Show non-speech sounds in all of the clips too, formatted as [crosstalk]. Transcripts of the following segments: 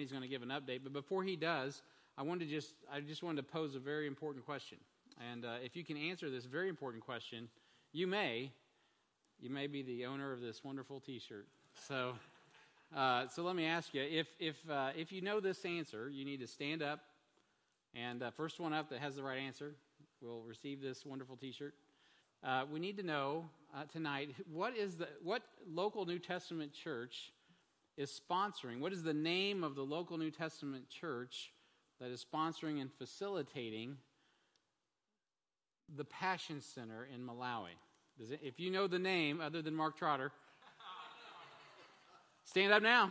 he's going to give an update. But before he does, I wanted to just I just wanted to pose a very important question. And uh, if you can answer this very important question, you may you may be the owner of this wonderful T-shirt. So. Uh, so let me ask you if if uh, if you know this answer, you need to stand up, and uh, first one up that has the right answer will receive this wonderful T-shirt. Uh, we need to know uh, tonight what is the what local New Testament church is sponsoring. What is the name of the local New Testament church that is sponsoring and facilitating the Passion Center in Malawi? It, if you know the name other than Mark Trotter, stand up now.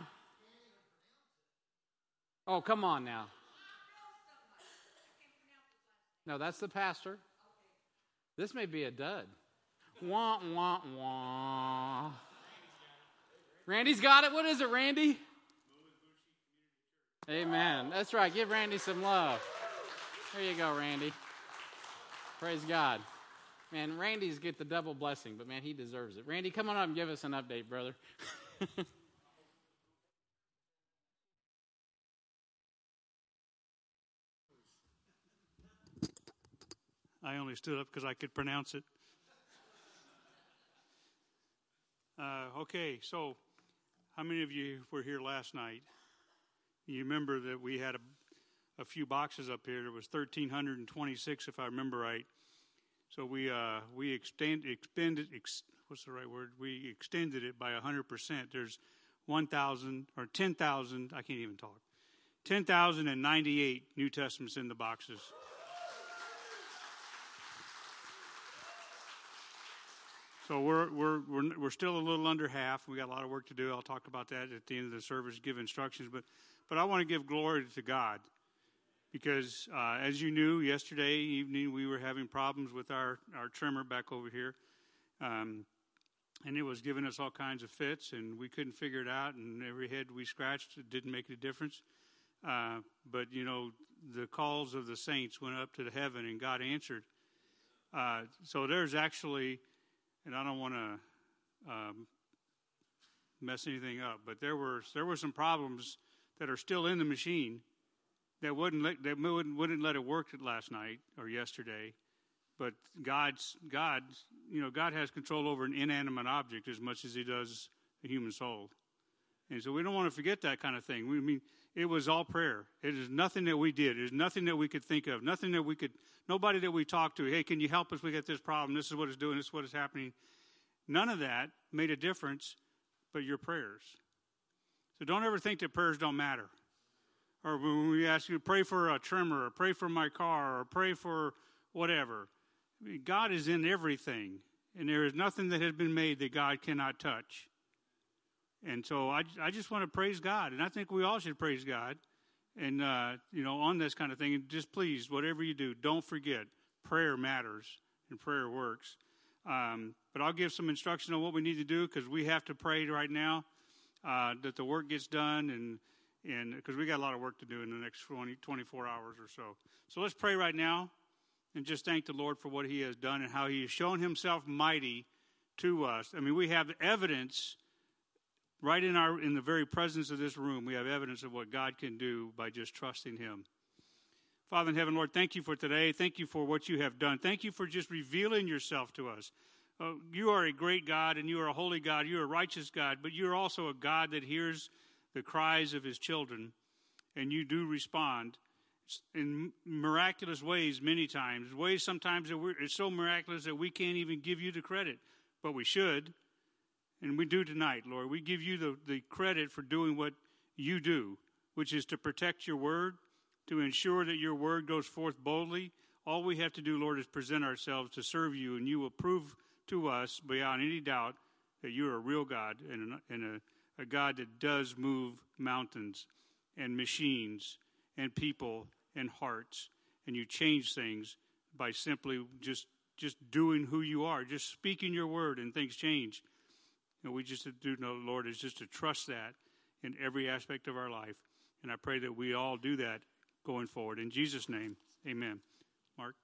Oh, come on now. No, that's the pastor. This may be a dud. Wah, wah, wah. Randy's got it. What is it, Randy? Amen. That's right. Give Randy some love. There you go, Randy. Praise God. Man, Randy's get the double blessing, but man, he deserves it. Randy, come on up and give us an update, brother. [laughs] I only stood up because I could pronounce it. Uh, okay, so how many of you were here last night? You remember that we had a, a few boxes up here. There was 1,326, if I remember right. So we uh, we extend, expended ex, what's the right word? We extended it by 100 percent. There's 1,000 or 10,000. I can't even talk. 10,098 New Testaments in the boxes. So we're, we're, we're, we're still a little under half. We got a lot of work to do. I'll talk about that at the end of the service, give instructions. But, but I want to give glory to God because, uh, as you knew, yesterday evening we were having problems with our, our trimmer back over here. Um, and it was giving us all kinds of fits, and we couldn't figure it out. And every head we scratched, it didn't make a difference. Uh, but, you know, the calls of the saints went up to the heaven, and God answered. Uh, so there's actually and I don't want to um, mess anything up, but there were there were some problems that are still in the machine that wouldn't let, that wouldn't, wouldn't let it work last night or yesterday. But God's God, you know, God has control over an inanimate object as much as He does a human soul, and so we don't want to forget that kind of thing. We I mean it was all prayer. It is nothing that we did. Is nothing that we could think of. Nothing that we could. Nobody that we talked to. Hey, can you help us? We got this problem. This is what it's doing. This is what is happening. None of that made a difference, but your prayers. So don't ever think that prayers don't matter. Or when we ask you to pray for a trimmer, or pray for my car, or pray for whatever. I mean, God is in everything, and there is nothing that has been made that God cannot touch. And so I, I just want to praise God, and I think we all should praise God, and uh, you know, on this kind of thing. And just please, whatever you do, don't forget prayer matters and prayer works. Um, but I'll give some instruction on what we need to do because we have to pray right now uh, that the work gets done, and and because we got a lot of work to do in the next 20, 24 hours or so. So let's pray right now, and just thank the Lord for what He has done and how He has shown Himself mighty to us. I mean, we have evidence right in our in the very presence of this room we have evidence of what god can do by just trusting him. Father in heaven lord thank you for today. Thank you for what you have done. Thank you for just revealing yourself to us. Uh, you are a great god and you are a holy god. You're a righteous god but you're also a god that hears the cries of his children and you do respond in miraculous ways many times ways sometimes that we're, it's so miraculous that we can't even give you the credit but we should and we do tonight, Lord. We give you the, the credit for doing what you do, which is to protect your word, to ensure that your word goes forth boldly. All we have to do, Lord, is present ourselves to serve you, and you will prove to us beyond any doubt that you're a real God and, a, and a, a God that does move mountains and machines and people and hearts. And you change things by simply just just doing who you are, just speaking your word, and things change. And we just do know, Lord, is just to trust that in every aspect of our life. And I pray that we all do that going forward. In Jesus' name, amen. Mark?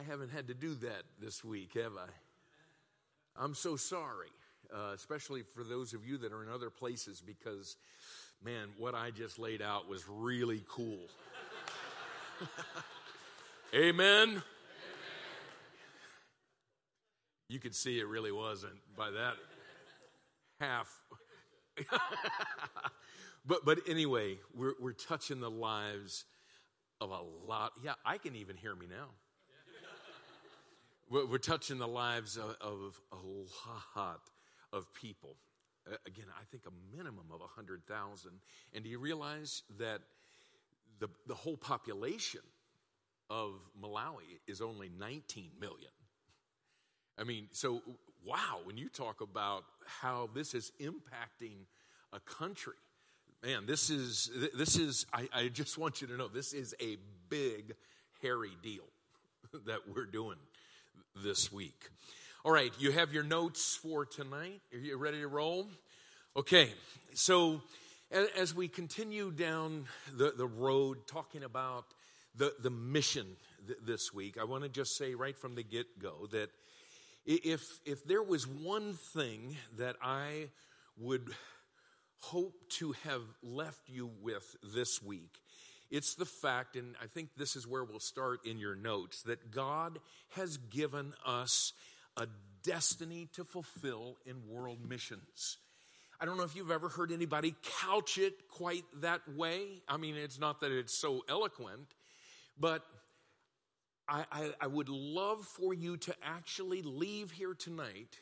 I haven't had to do that this week, have I? I'm so sorry, uh, especially for those of you that are in other places, because, man, what I just laid out was really cool. [laughs] Amen. You could see it really wasn't by that half. [laughs] but but anyway, we're we're touching the lives of a lot. Yeah, I can even hear me now. We're, touching the lives of, of a lot of people. Again, I think a minimum of 100,000. And do you realize that the, the whole population of Malawi is only 19 million? I mean, so wow, when you talk about how this is impacting a country, man, this is, this is, I, I just want you to know, this is a big, hairy deal [laughs] that we're doing this week. All right, you have your notes for tonight. Are you ready to roll? Okay, so as we continue down the, the road talking about the, the mission th- this week, I want to just say right from the get go that if, if there was one thing that I would hope to have left you with this week, it's the fact, and I think this is where we'll start in your notes, that God has given us a destiny to fulfill in world missions. I don't know if you've ever heard anybody couch it quite that way. I mean, it's not that it's so eloquent, but I, I, I would love for you to actually leave here tonight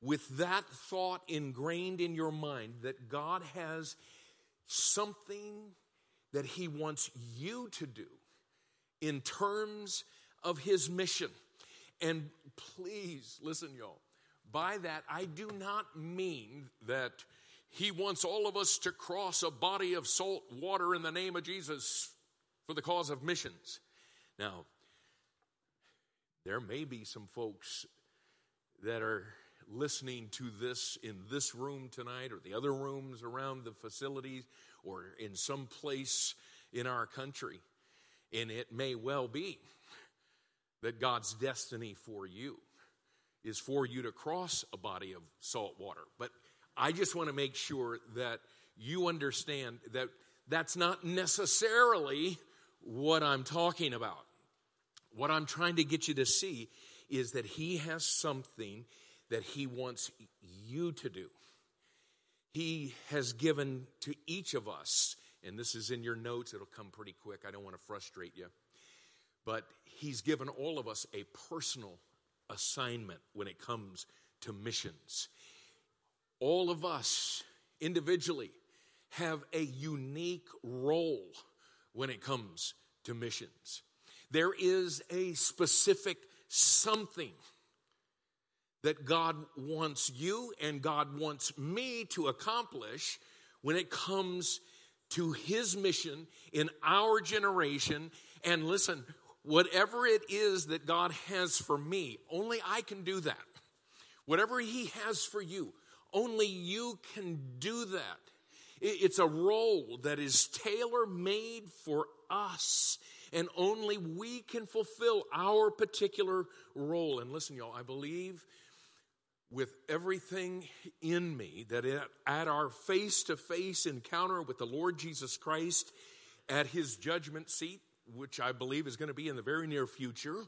with that thought ingrained in your mind that God has something that He wants you to do in terms of His mission. And please listen, y'all. By that, I do not mean that He wants all of us to cross a body of salt water in the name of Jesus for the cause of missions. Now, there may be some folks that are listening to this in this room tonight or the other rooms around the facilities or in some place in our country. And it may well be that God's destiny for you is for you to cross a body of salt water. But I just want to make sure that you understand that that's not necessarily what I'm talking about. What I'm trying to get you to see is that He has something that He wants you to do. He has given to each of us, and this is in your notes, it'll come pretty quick. I don't want to frustrate you. But He's given all of us a personal assignment when it comes to missions. All of us individually have a unique role when it comes to missions. There is a specific something that God wants you and God wants me to accomplish when it comes to His mission in our generation. And listen, whatever it is that God has for me, only I can do that. Whatever He has for you, only you can do that. It's a role that is tailor made for us and only we can fulfill our particular role. And listen, y'all, I believe with everything in me that at our face to face encounter with the Lord Jesus Christ at his judgment seat, which I believe is going to be in the very near future,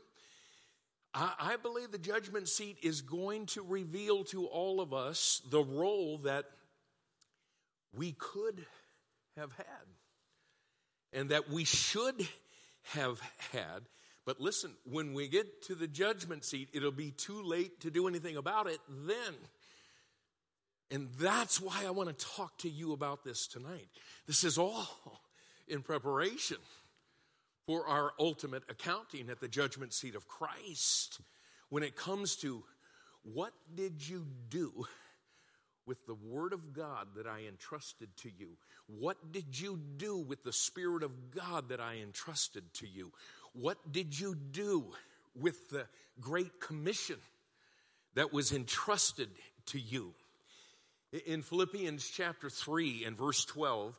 I, believe the judgment seat is going to reveal to all of us the role that we could have had and that we should have had. But listen, when we get to the judgment seat, it'll be too late to do anything about it then. And that's why I want to talk to you about this tonight. This is all in preparation for our ultimate accounting at the judgment seat of Christ when it comes to what did you do with the Word of God that I entrusted to you? What did you do with the Spirit of God that I entrusted to you? What did you do with the Great Commission that was entrusted to you? In Philippians chapter 3 and verse 12,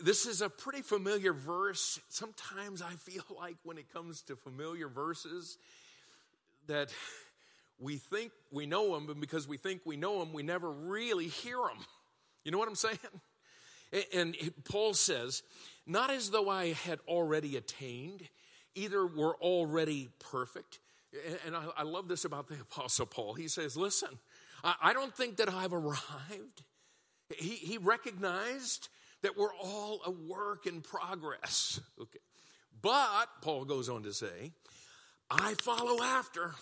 this is a pretty familiar verse. Sometimes I feel [laughs] like when it comes to familiar verses, that we think we know them, but because we think we know them, we never really hear them. You know what I'm saying? And Paul says, not as though I had already attained, either were already perfect. And I, love this about the [laughs] Apostle Paul. He says, listen, I don't think that I've arrived. He, he recognized that we're all a work in progress. Okay. But, Paul goes on to say, I follow after.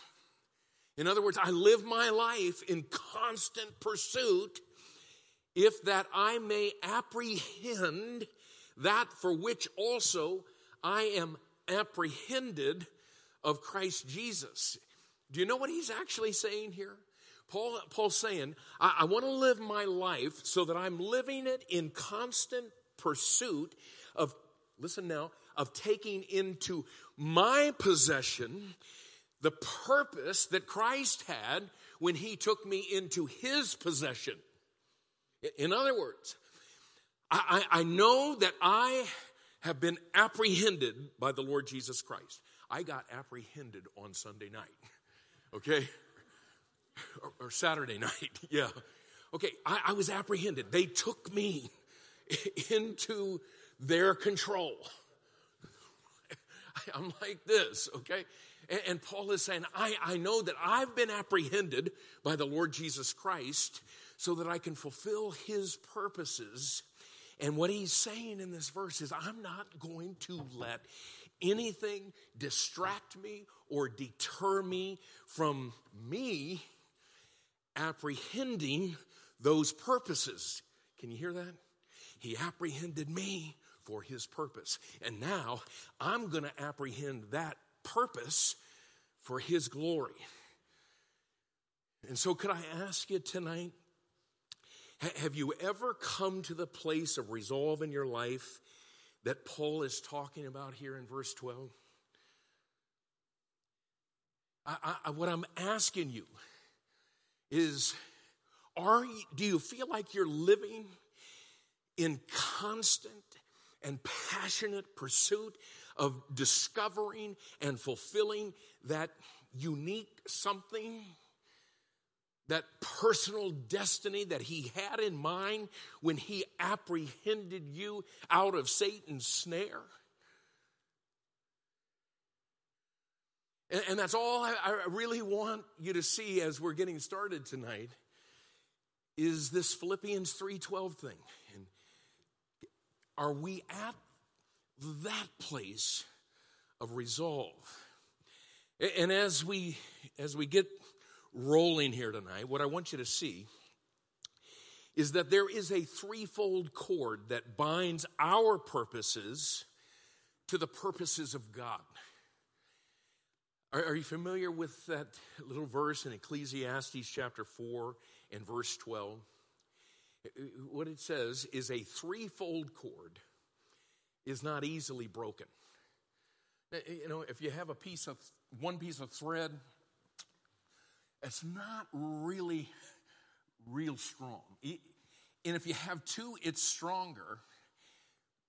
In other words, I live my life in constant pursuit, if that I may apprehend that for which also I am apprehended of Christ Jesus. Do you know what he's actually saying here? Paul, Paul's saying, I, I want to live my life so that I'm living it in constant pursuit of, listen now, of taking into my possession the purpose that Christ had when he took me into his possession. In other words, I, I, I know that I have been apprehended by the Lord Jesus Christ. I got apprehended on Sunday night, [laughs] okay? Or, or Saturday [laughs] night, [laughs] yeah. Okay, I, I was apprehended. They took me into their control. I'm like this, okay? And, and Paul is saying, I, I know that I've been apprehended by the Lord Jesus Christ so that I can fulfill his purposes. And what he's saying in this verse is, I'm not going to let anything distract me or deter me from me apprehending those purposes. Can you hear that? He apprehended me for his purpose. And now I'm going to apprehend that purpose for his glory. And so, could I ask you tonight have you ever come to the place of resolve in your life that Paul is talking about here in verse 12? I, I, what I'm asking you is are do you feel like you're living in constant and passionate pursuit of discovering and fulfilling that unique something that personal destiny that he had in mind when he apprehended you out of Satan's snare. And, and that's all I, I really want you to see as we're getting started tonight is this Philippians 3:12 thing. And are we at that place of resolve? And as we as we get rolling here tonight, what I want you to see is that there is a threefold cord that binds our purposes to the purposes of God. Are, are, you familiar with that little verse in Ecclesiastes chapter 4 and verse 12? What it says is a threefold cord is not easily broken. You know, if you have a piece of one piece of thread it's not really real strong. And if you have two, it's stronger.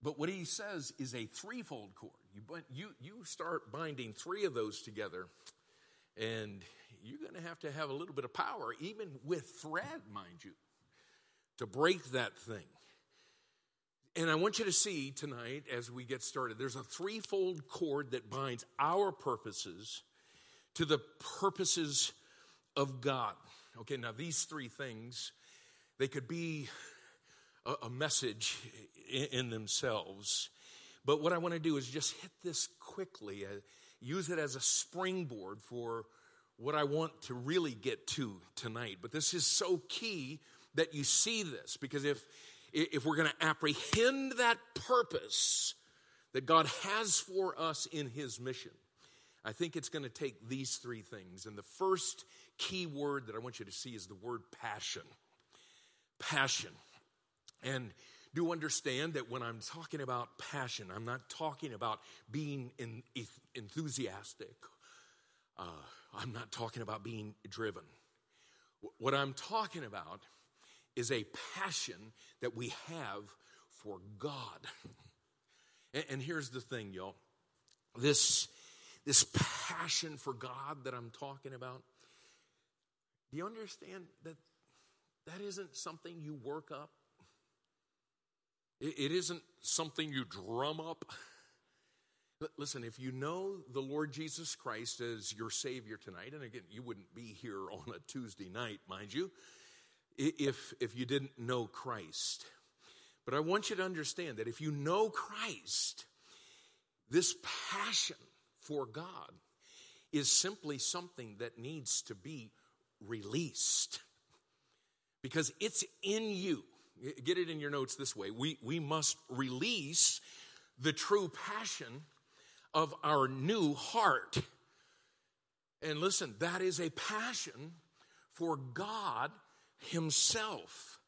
But what he says is a threefold cord. You, you, you start binding three of those together, and you're going to have to have a little bit of power, even with thread, mind you, to break that thing. And I want you to see tonight as we get started, there's a threefold cord that binds our purposes to the purposes of God. Okay, now these three things, they could be a, a message in, in, themselves. But what I want to do is just hit this quickly, uh, use it as a springboard for what I want to really get to tonight. But this is so key that you see this because if if we're going to apprehend that purpose that God has for us in his mission, I think it's going to take these three things. And the first key word that I want you to see is the word passion. Passion. And do understand that when I'm talking about passion, I'm not talking about being in, enthusiastic. Uh, I'm not talking about being driven. What I'm talking about is a passion that we have for God. [laughs] and, and here's the thing, y'all. This this passion for God that I'm talking about, do you understand that that isn't something you work up? It isn't something you drum up. Listen, if you know the Lord Jesus Christ as your Savior tonight, and again, you wouldn't be here on a Tuesday night, mind you, if, if you didn't know Christ. But I want you to understand that if you know Christ, this passion for God is simply something that needs to be released because it's in you. Get it in your notes this way. We, we must release the true passion of our new heart. And listen, that is a passion for God Himself.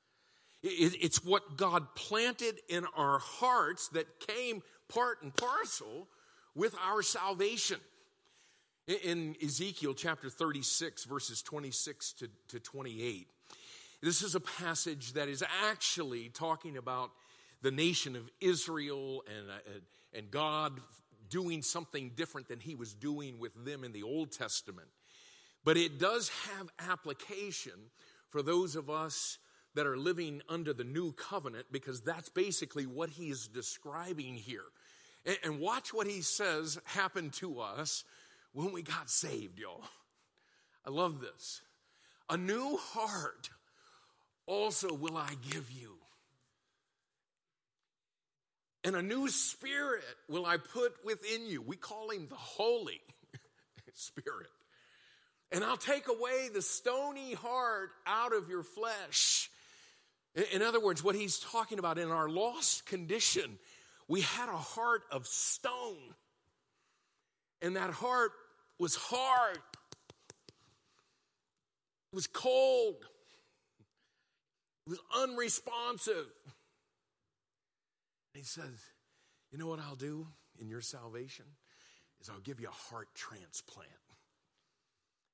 It's what God planted in our hearts that came part and parcel with our salvation. In Ezekiel chapter 36, verses 26 to, to 28, this is a passage that is actually talking about the nation of Israel and, uh, and God doing something different than he was doing with them in the Old Testament. But it does have application for those of us that are living under the new covenant because that's basically what he is describing here. And, watch what he says happened to us when we got saved, y'all. I love this. A new heart also will I give you. And a new spirit will I put within you. We call him the Holy [laughs] Spirit. And I'll take away the stony heart out of your flesh. In other words, what he's talking about in our lost condition, we had a heart of stone. And that heart was hard, it was cold, it was unresponsive. he says, You know what I'll do in your salvation? Is I'll give you a heart transplant.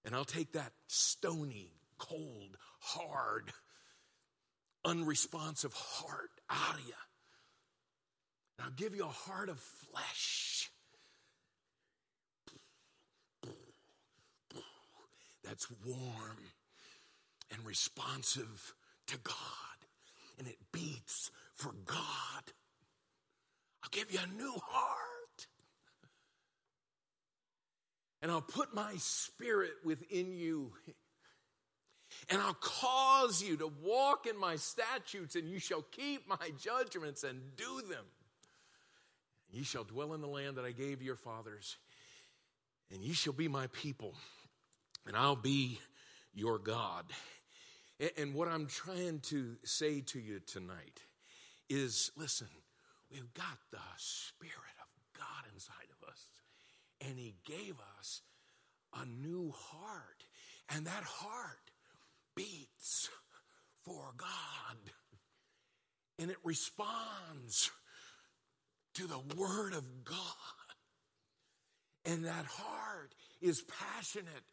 And I'll take that stony, cold, hard, unresponsive heart out of you. And I'll give you a heart of flesh. That's warm and responsive to God. And it beats for God. I'll give you a new heart. And I'll put my spirit within you and I'll cause you to walk in my statutes, and you shall keep my judgments and do them. Ye shall dwell in the land that I gave your fathers, and ye shall be my people, and I'll be your God. And what I'm trying to say to you tonight is listen, we've got the Spirit of God inside of us, and He gave us a new heart. And that heart beats for God and it responds to the Word of God. And that heart is passionate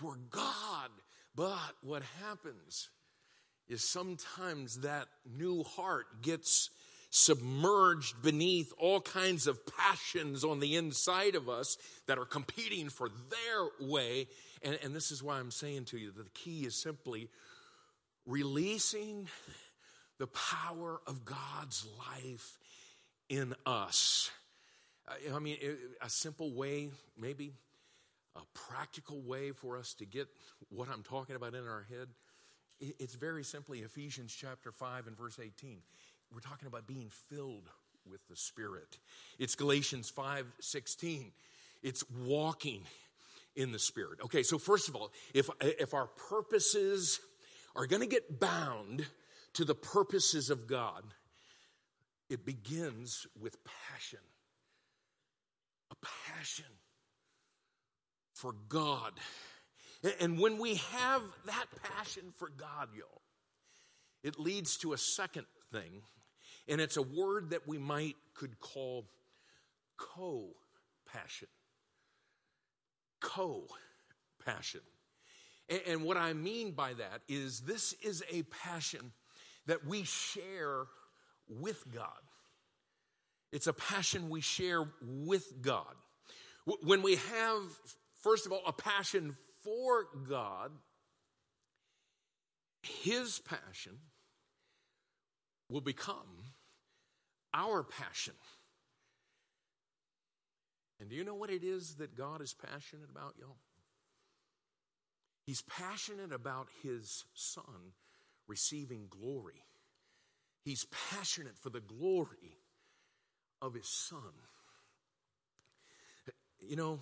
for God. But what happens is sometimes that new heart gets submerged beneath all kinds of passions on the inside of us that are competing for their way. And, and this is why I'm saying to you that the key is simply releasing the power of God's life in us. I mean, a simple way, maybe a practical way for us to get what I'm talking about in our head. It's very simply Ephesians chapter 5 and verse 18 we're talking about being filled with the Spirit. It's Galatians 5 16. It's walking in the Spirit. Okay, so first of all, if, if our purposes are going to get bound to the purposes of God, it begins with passion. A passion for God. And when we have that passion for God, y'all, it leads to a second thing and it's a word that we might could call co passion. Co passion. And what I mean by that is this is a passion that we share with God. It's a passion we share with God. When we have, first of all, a passion for God, His passion will become our passion. And do you know what it is that God is passionate about, y'all? He's passionate about His Son receiving glory. He's passionate for the glory of His Son. You know,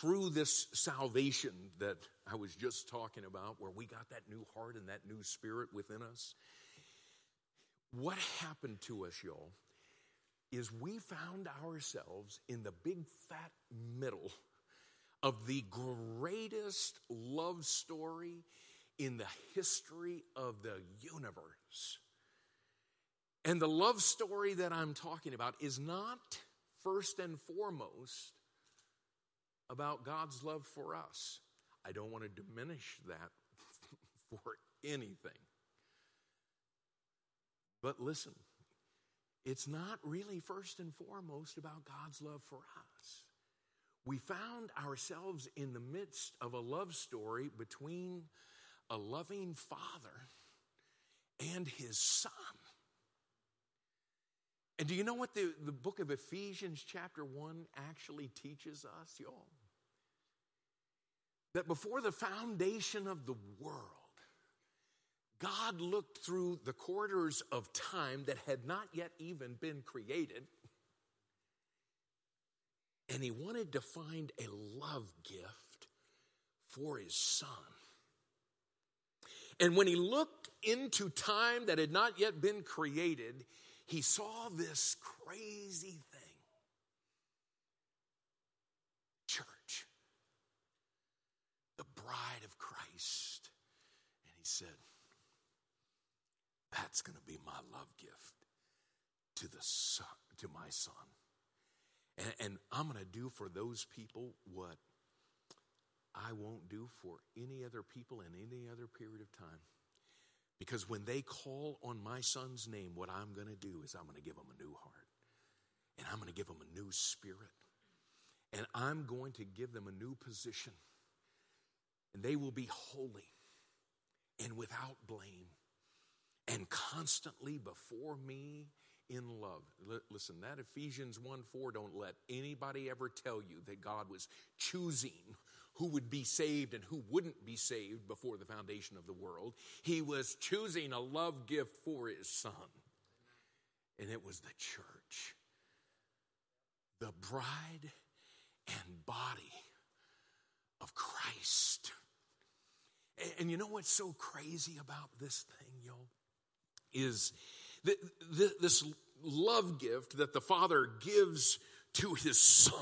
through this salvation that I was just talking about, where we got that new heart and that new spirit within us, what happened to us, y'all, is we found ourselves in the big fat middle of the greatest love story in the history of the universe. And the love story that I'm talking about is not first and foremost about God's love for us. I don't want to diminish that [laughs] for anything. But listen, it's not really first and foremost about God's love for us. We found ourselves in the midst of a love story between a loving father and his son. And do you know what the, the book of Ephesians, chapter 1, actually teaches us, y'all? That before the foundation of the world, God looked through the corridors of time that had not yet even been created, and He wanted to find a love gift for His Son. And when He looked into time that had not yet been created, He saw this crazy thing church, the bride of Christ. And He said, that's going to be my love gift to the son, to my son. And, and I'm going to do for those people what I won't do for any other people in any other period of time. Because when they call on my son's name, what I'm going to do is I'm going to give them a new heart. And I'm going to give them a new spirit. And I'm going to give them a new position. And they will be holy and without blame and constantly before me in love. L- listen, that Ephesians 1 4, don't let anybody ever tell you that God was choosing who would be saved and who wouldn't be saved before the foundation of the world. He was choosing a love gift for his son, and it was the church, the bride and body of Christ. And, and you know what's so crazy about this thing, y'all? is this love gift that the Father gives to His Son.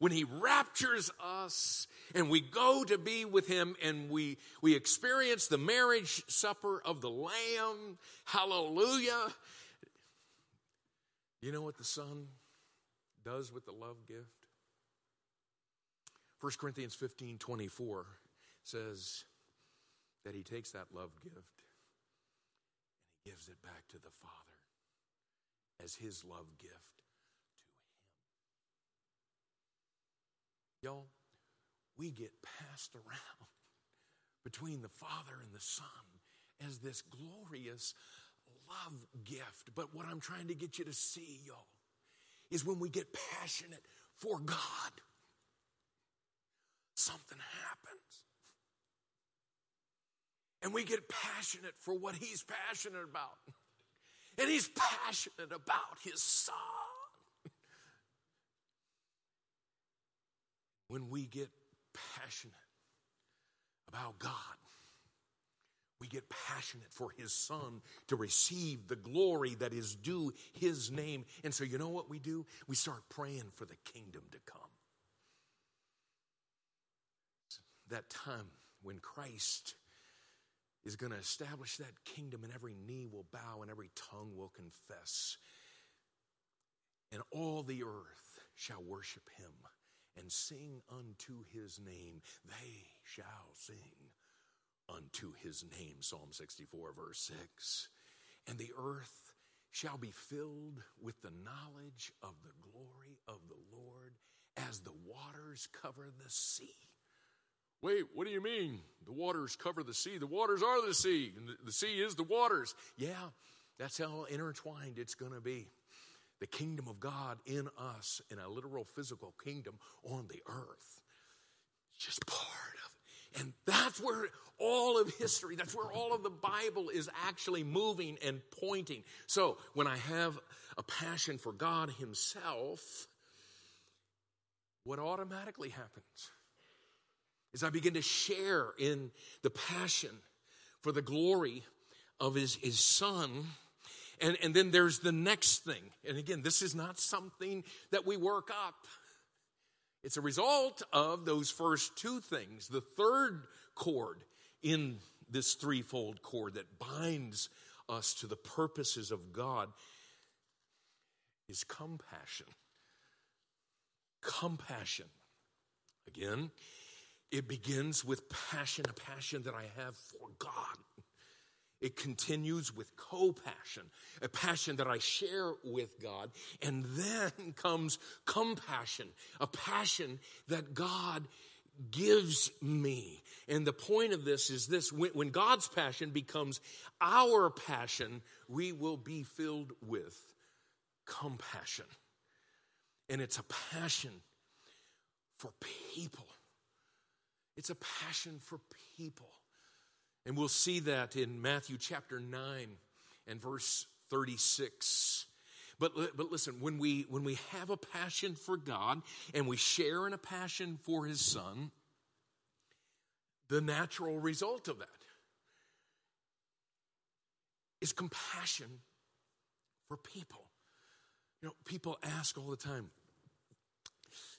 When He raptures us and we go to be with Him and we, we experience the marriage supper of the Lamb, hallelujah. You know what the Son does with the love gift? 1 Corinthians 15 24 says that He takes that love gift and he gives it back to the Father as his love gift to him. Y'all, we get passed around [laughs] between the Father and the Son as this glorious love gift. But what I'm trying to get you to see, y'all, is when we get passionate for God, something happens and we get passionate for what he's passionate about. And he's passionate about his son. When we get passionate about God, we get passionate for his son to receive the glory that is due his name. And so, you know what we do? We start praying for the kingdom to come. That time when Christ is going to establish that kingdom, and every knee will bow and every tongue will confess. And all the earth shall worship him and sing unto his name. They shall sing unto his name. Psalm 64, verse 6. And the earth shall be filled with the knowledge of the glory of the Lord as the waters cover the sea. Wait, what do you mean? The waters cover the sea. The waters are the sea, and the sea is the waters. Yeah, that's how intertwined it's going to be. The kingdom of God in us, in a literal physical kingdom on the earth. Just part of it. And that's where all of history, that's where all of the Bible is actually moving and pointing. So when I have a passion for God Himself, what automatically happens? is I begin to share in the passion for the glory of his, his son. And, and then there's the next thing. And again, this is not something that we work up. It's a result of those first two things. The third cord in this threefold cord that binds us to the purposes of God is compassion. Compassion. Again, it begins with passion, a passion that I have for God. It continues with co passion, a passion that I share with God. And then [laughs] comes compassion, a passion that God gives me. And the point of this is this when, when God's passion becomes our passion, we will be filled with compassion. And it's a passion for people it's a passion for people. And we'll see that in Matthew chapter 9 and verse 36. But, but listen, when we, when we have a passion for God and we share in a passion for His Son, the natural result of that is compassion for people. You know, people ask all the time,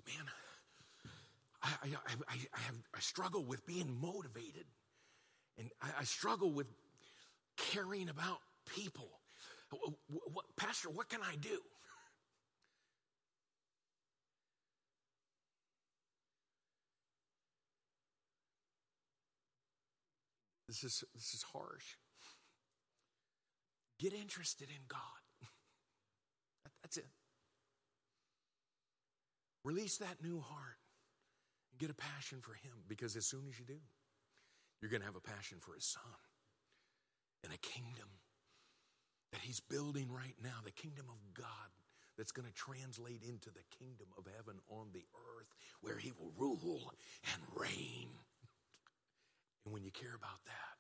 man, I, I, I, I, have, I struggle with being motivated. And I, I struggle with caring about people. What, Pastor, what can I do? [laughs] This is, this is harsh. Get interested in God. [laughs] That's it. Release that new heart. And get a passion for Him because as soon as you do, you're going to have a passion for His Son and a kingdom that He's building right now, the kingdom of God that's going to translate into the kingdom of heaven on the earth where He will rule and reign. And when you care about that,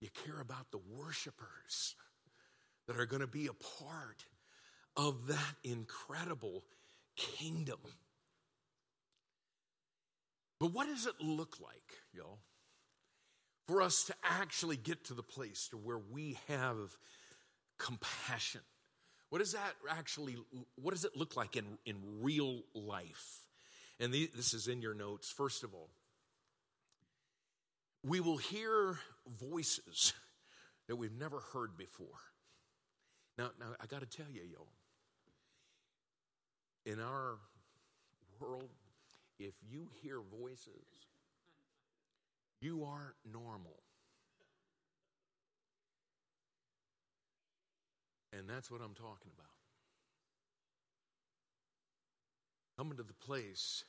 you care about the worshipers that are going to be a part of that incredible kingdom. But what does it look like, y'all, for us to actually get to the place to where we have compassion? What does that actually, what does it look like in, in real life? And the, this is in your notes. First of all, we will hear voices that we've never heard before. Now, now I got to tell you, y'all, in our world, if you hear voices, you aren't normal. And that's what I'm talking about. Coming to the place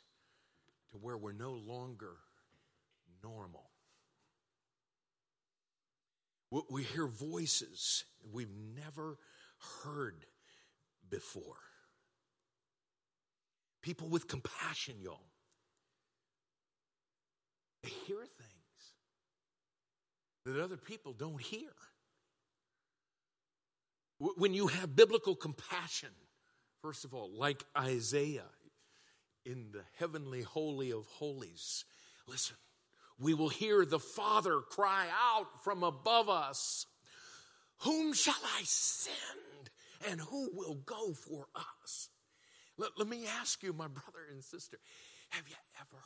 to where we're no longer normal. We hear voices we've never heard before. People with compassion, y'all. They hear things that other people don't hear. When you have biblical compassion, first of all, like Isaiah in the heavenly holy of holies, listen, we will hear the Father cry out from above us, Whom shall I send? And who will go for us? Let, let me ask you, my brother and sister, have you ever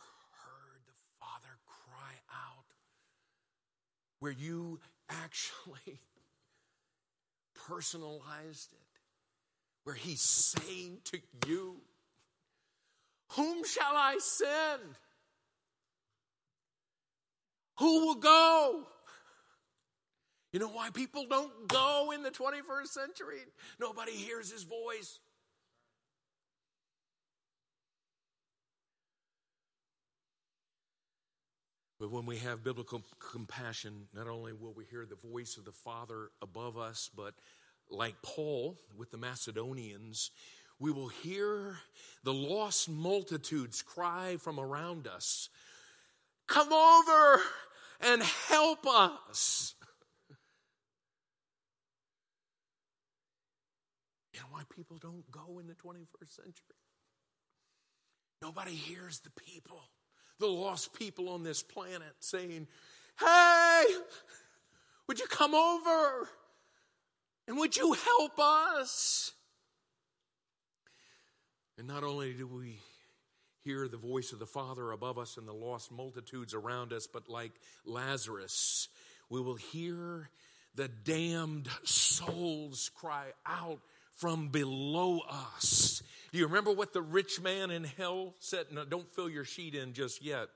where you actually [laughs] personalized it, where he's saying to you, Whom shall I send? Who will go? You know why people don't go in the 21st century? Nobody hears his voice. But when we have biblical compassion, not only will we hear the voice of the Father above us, but like Paul with the Macedonians, we will hear the lost multitudes cry from around us, Come over and help us. [laughs] You know why people don't go in the 21st century? Nobody hears the people, the lost people on this planet saying, Hey, would you come over? And would you help us? And not only do we hear the voice of the Father above us and the lost multitudes around us, but like Lazarus, we will hear the damned souls cry out from below us. Do you remember what the rich man in hell said? No, don't fill your sheet in just yet.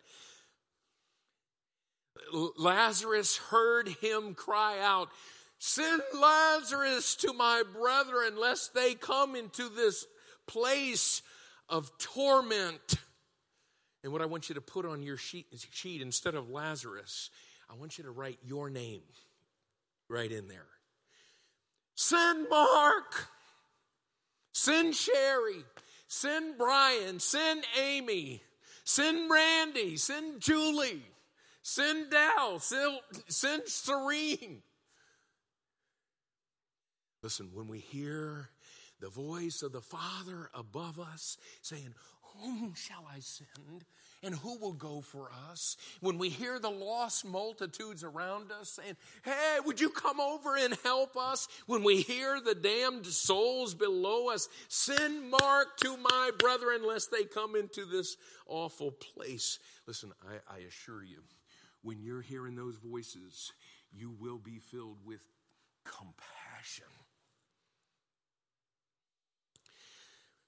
Lazarus heard him cry out, Send Lazarus to my brethren, lest they come into this place of torment. And what I want you to put on your sheet, sheet instead of Lazarus, I want you to write your name right in there. Send Mark. Send Sherry. Send Brian. Send Amy. Send Randy. Send Julie. Send Dal. Send, send Serene. Listen, when we hear the voice of the Father above us saying, Whom shall I send? And who will go for us? When we hear the lost multitudes around us saying, Hey, would you come over and help us? When we hear the damned souls below us, send Mark to my brethren lest they come into this awful place. Listen, I, I assure you, when you're hearing those voices, you will be filled with compassion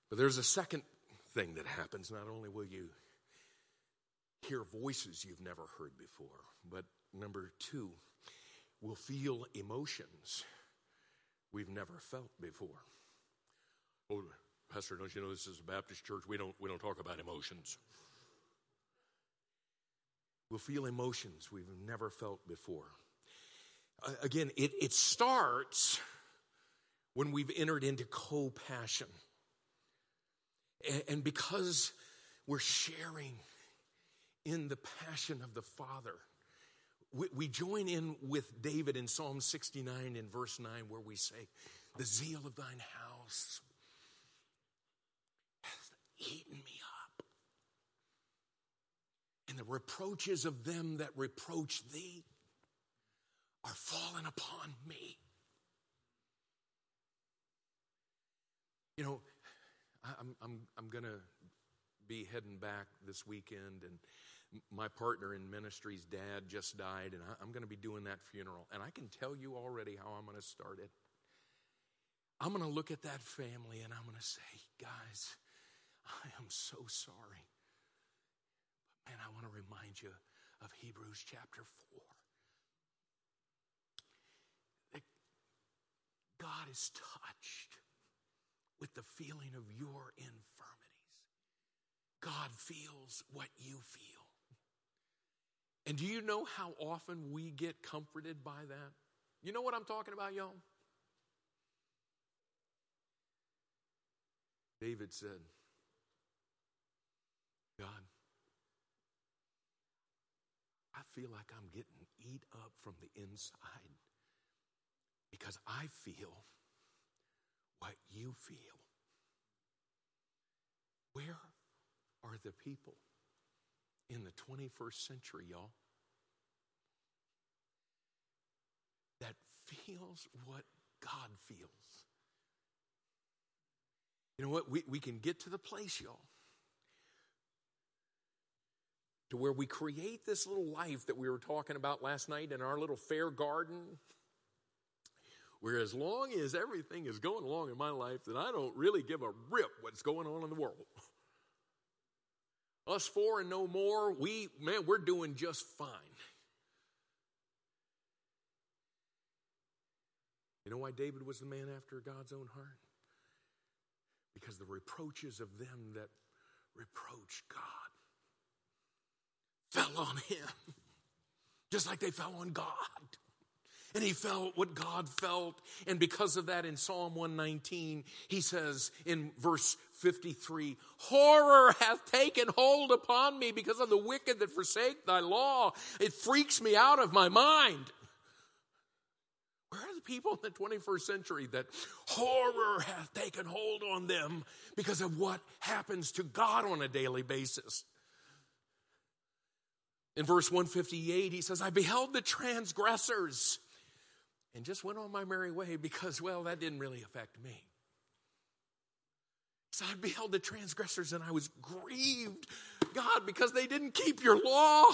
But there's a second thing that happens. Not only will you hear voices you've never heard before, but number two, we'll feel emotions we've never felt before. Oh, Pastor, don't you know this is a Baptist church? We don't, we don't talk about emotions. We'll feel emotions we've never felt before. Uh, again, it, it starts when we've entered into co passion. And because we're sharing in the passion of the Father, we join in with David in Psalm 69 in verse 9, where we say, The zeal of thine house hath eaten me up. And the reproaches of them that reproach thee are fallen upon me. You know, I'm, I'm, I'm going to be heading back this weekend, and my partner in ministry's dad just died, and I'm going to be doing that funeral. And I can tell you already how I'm going to start it. I'm going to look at that family and I'm going to say, guys, I am so sorry. But man, I want to remind you of Hebrews chapter 4. That God is touched with the feeling of your infirmities. God feels what you feel. And do you know how often we get comforted by that? You know what I'm talking about, y'all? David said, God, I feel like I'm getting eat up from the inside because I feel what you feel. Where are the people in the 21st century, y'all, that feels what God feels? You know what? We, we can get to the place, y'all, to where we create this little life that we were talking about last night in our little fair garden where as long as everything is going along in my life, then I don't really give a rip what's going on in the world. [laughs] Us four and no more, we, man, we're doing just fine. You know why David was the man after God's own heart? Because the reproaches of them that reproach God fell on him. [laughs] just like they fell on God. And he felt what God felt. And because of that, in Psalm 119, he says in verse 53 Horror hath taken hold upon me because of the wicked that forsake thy law. It freaks me out of my mind. Where are the people in the 21st century that horror hath taken hold on them because of what happens to God on a daily basis? In verse 158, he says, I beheld the transgressors and just went on my merry way because, well, that didn't really affect me. So I beheld the transgressors and I was grieved, God, because they didn't keep your law.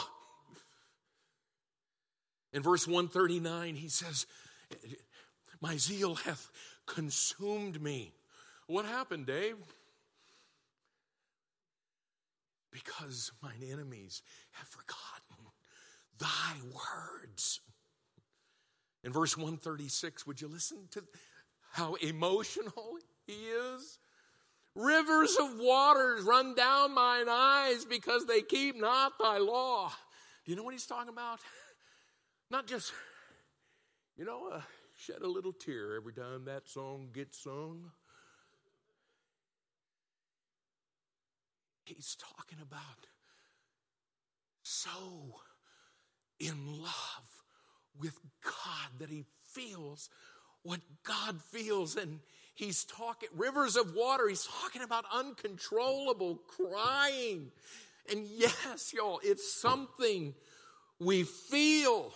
In verse 139, he says, My zeal hath consumed me. What happened, Dave? Because mine enemies have forgotten thy words. In verse 136, would you listen to how emotional he is? Rivers of waters run down mine eyes because they keep not thy law. Do you know what he's talking about? Not just, you know, uh, shed a little tear every time that song gets sung. He's talking about so in love with God that he feels what God feels. And he's talking rivers of water. He's talking about uncontrollable crying. And yes, y'all, it's something we feel.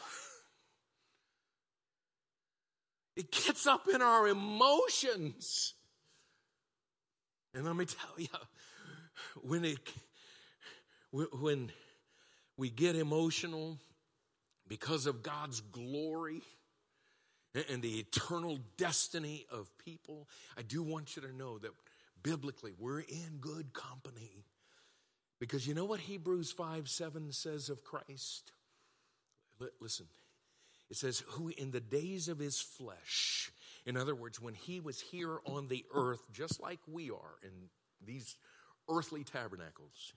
It gets up in our emotions. And let me tell you, when it when we get emotional because of God's glory and the eternal destiny of people, I do want you to know that biblically we're in good company. Because you know what Hebrews 5 7 says of Christ? Listen, it says, Who in the days of his flesh, in other words, when he was here on the earth, just like we are in these earthly tabernacles.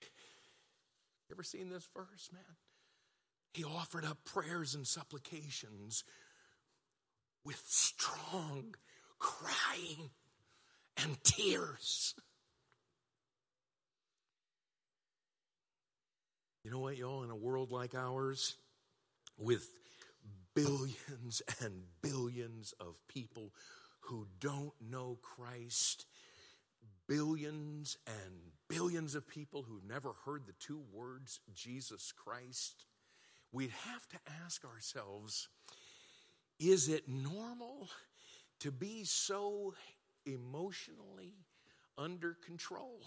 You ever seen this verse, man? He offered up prayers and supplications with strong crying and tears. You know what, y'all? In a world like ours, with billions and billions of people who don't know Christ, billions and billions of people who've never heard the two words Jesus Christ, we'd have to ask ourselves is it normal to be so emotionally under control?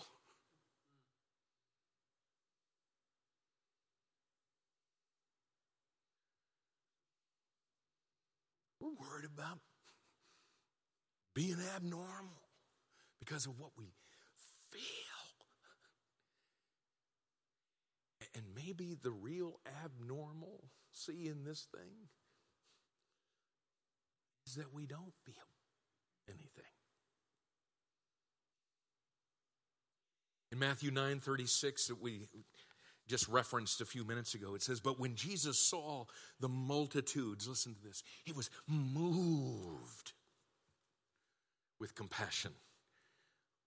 We're worried about being abnormal because of what we feel. And maybe the real abnormal see in this thing is that we don't feel anything. In Matthew 9 36, that we just referenced a few minutes ago, it says, But when Jesus saw the multitudes, listen to this, he was moved with compassion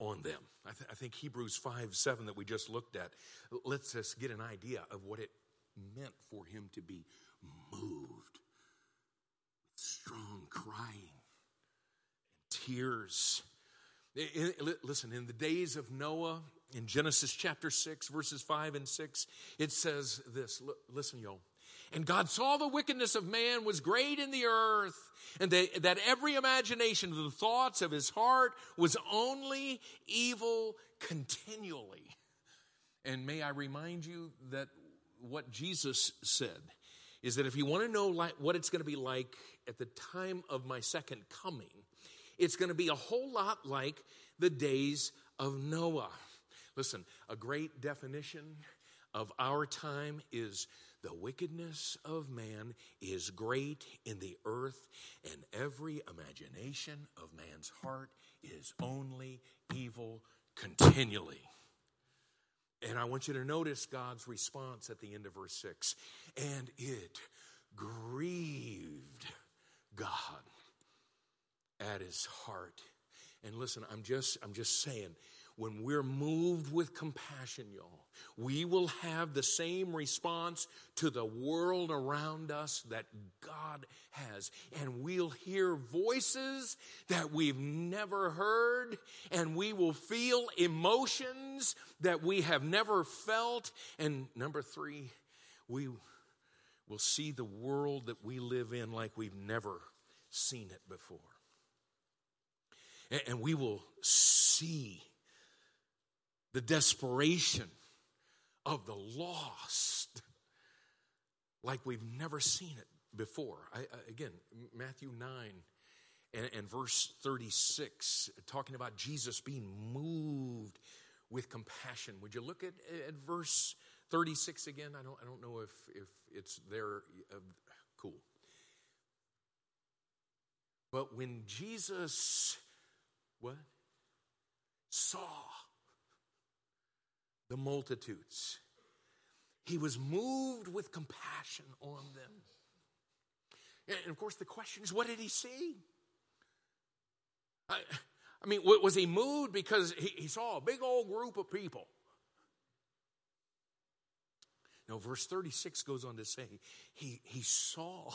on them. I, th- I, think Hebrews 5 7 that we just looked at lets us get an idea of what it meant for him to be moved with strong crying and tears. Listen, in the days of Noah, in Genesis chapter 6, verses 5 and 6, it says this. Listen, y'all. And God saw the wickedness of man was great in the earth, and that, every imagination of the thoughts of his heart was only evil continually. And may I remind you that what Jesus said is that if you want to know like, what it's going to be like at the time of my second coming, it's going to be a whole lot like the days of Noah. Listen, a great definition of our time is the wickedness of man is great in the earth, and every imagination of man's heart is only evil continually. And I want you to notice God's response at the end of verse 6. And it grieved God at his heart. And listen, I'm just I'm just saying when we're moved with compassion, y'all, we will have the same response to the world around us that God has. And we'll hear voices that we've never heard, and we will feel emotions that we have never felt. And number three, we will see the world that we live in like we've never seen it before. And we will see the desperation of the lost like we've never seen it before. I, again, Matthew 9 and, and verse 36, talking about Jesus being moved with compassion. Would you look at, at verse 36 again? I don't, I don't know if, if it's there. Uh, cool. But when Jesus, what? Saw the multitudes. He was moved with compassion on them. And of course, the question is what did he see? I, I mean, was he moved because he, he saw a big old group of people? No, verse 36 goes on to say he, he saw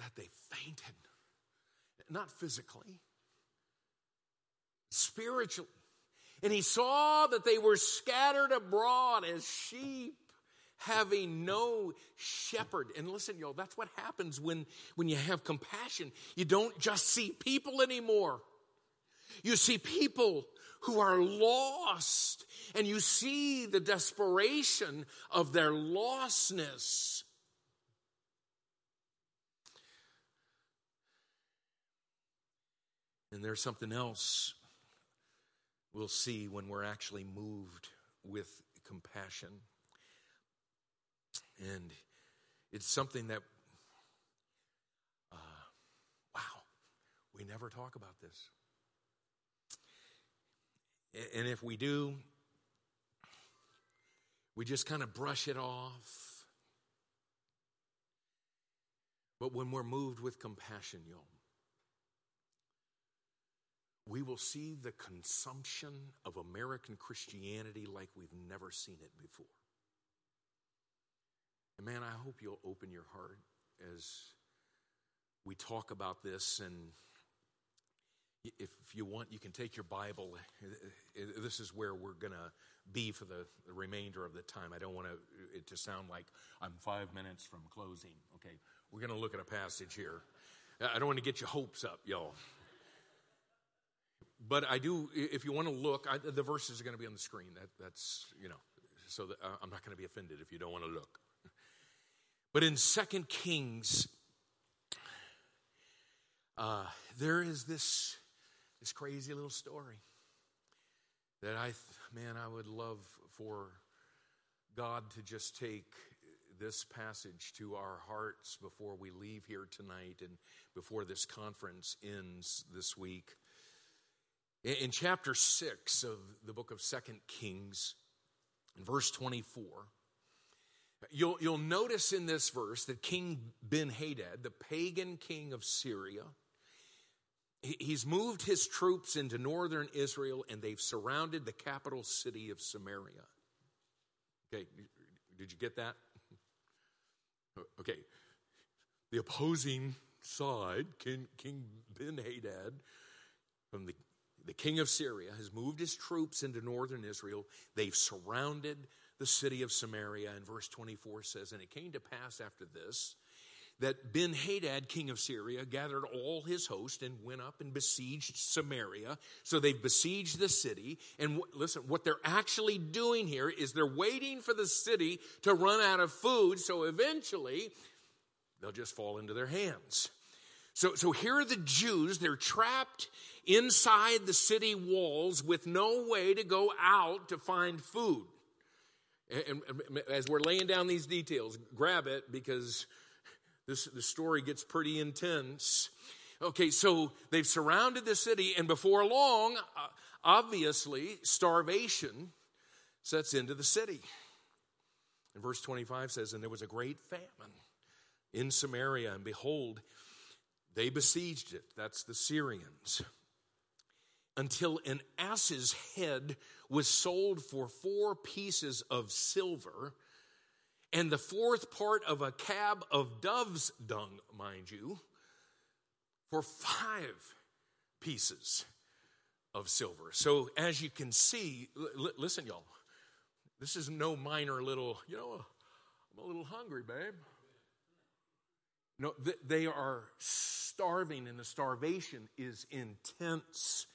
that they fainted, not physically, spiritually. And he saw that they were scattered abroad as sheep having no shepherd. And listen, y'all, that's what happens when, when you have compassion. You don't just see people anymore. You see people who are lost and you see the desperation of their lostness. And there's something else we'll see when we're actually moved with compassion. And it's something that, uh, wow, we never talk about this. And if we do, we just kind of brush it off. But when we're moved with compassion, y'all, we will see the consumption of American Christianity like we've never seen it before. And man, I hope you'll open your heart as we talk about this. And if you want, you can take your Bible. This is where we're going to be for the, remainder of the time. I don't want it to sound like I'm five minutes from closing. Okay, we're going to look at a passage here. I don't want to get your hopes up, y'all. But I do, if you want to look, I, the verses are going to be on the screen. That, that's, you know, so that, uh, I'm not going to be offended if you don't want to look. [laughs] But in Second Kings, uh, there is this, this crazy little story that I, man, I would love for God to just take this passage to our hearts before we leave here tonight and before this conference ends this week. In chapter 6 of the book of Second Kings, in verse 24, you'll, you'll notice in this verse that King Ben Hadad, the pagan king of Syria, he's moved his troops into northern Israel and they've surrounded the capital city of Samaria. Okay, did you get that? [laughs] Okay, the opposing side, King, King Ben Hadad, from the the king of Syria has moved his troops into northern Israel. They've surrounded the city of Samaria. And verse 24 says, And it came to pass after this that Ben Hadad, king of Syria, gathered all his host and went up and besieged Samaria. So they've besieged the city. And w- listen, what they're actually doing here is they're waiting for the city to run out of food. So eventually, they'll just fall into their hands. So, so here are the Jews. They're trapped inside the city walls with no way to go out to find food. And, and as we're laying down these details, grab it because this the story gets pretty intense. Okay, so they've surrounded the city, and before long, uh, obviously, starvation sets into the city. And verse 25 says, And there was a great famine in Samaria, and behold, they besieged it. That's the Syrians. Until an ass's head was sold for four pieces of silver, and the fourth part of a cab of dove's dung, mind you, for five pieces of silver. So, as you can see, l- listen, y'all, this is no minor little, you know, I'm a little hungry, babe. No, they are starving, and the starvation is intense.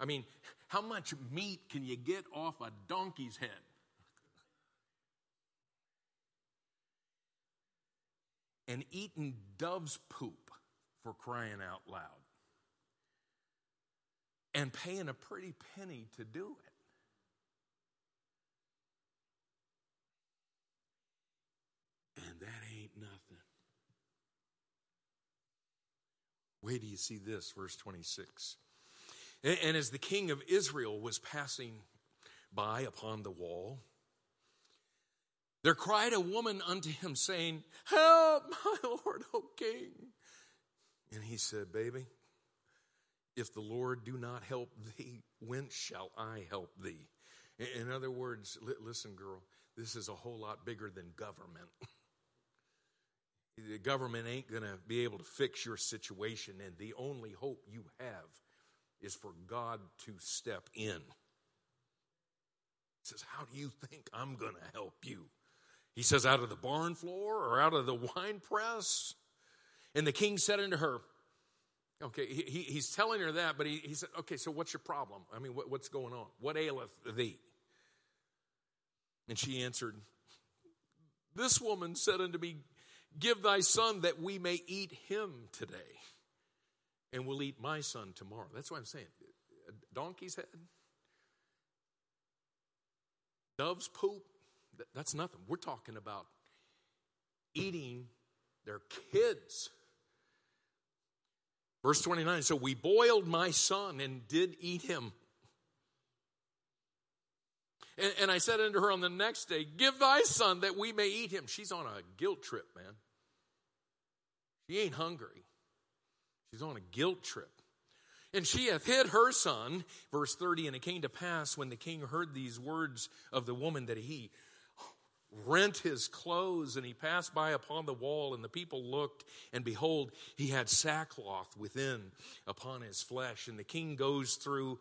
I mean, how much meat can you get off a donkey's head? And eating dove's poop for crying out loud. And paying a pretty penny to do it. And that ain't nothing. Wait till you see this, verse 26. And, and as the king of Israel was passing by upon the wall, there cried a woman unto him, saying, Help, my [laughs] Lord, O king. And he said, Baby, if the Lord do not help thee, whence shall I help thee? In other words, listen, girl, this is a whole lot bigger than government. [laughs] the government ain't going to be able to fix your situation, and the only hope you have is for God to step in. He says, How do you think I'm going to help you? He says, Out of the barn floor or out of the wine press? And the king said unto her, Okay, he, he's telling her that, but he, he said, Okay, so what's your problem? I mean, what, what's going on? What aileth thee? And she answered, This woman said unto me, Give thy son that we may eat him today, and we'll eat my son tomorrow. That's what I'm saying. A donkey's head, dove's poop, that's nothing. We're talking about eating their kids. Verse 29 So we boiled my son and did eat him. And, and, I said unto her on the next day, Give thy son that we may eat him. She's on a guilt trip, man. She ain't hungry. She's on a guilt trip. And she hath hid her son, verse 30, and it came to pass when the king heard these words of the woman that he rent his clothes and he passed by upon the wall and the people looked and behold he had sackcloth within upon his flesh and the king goes through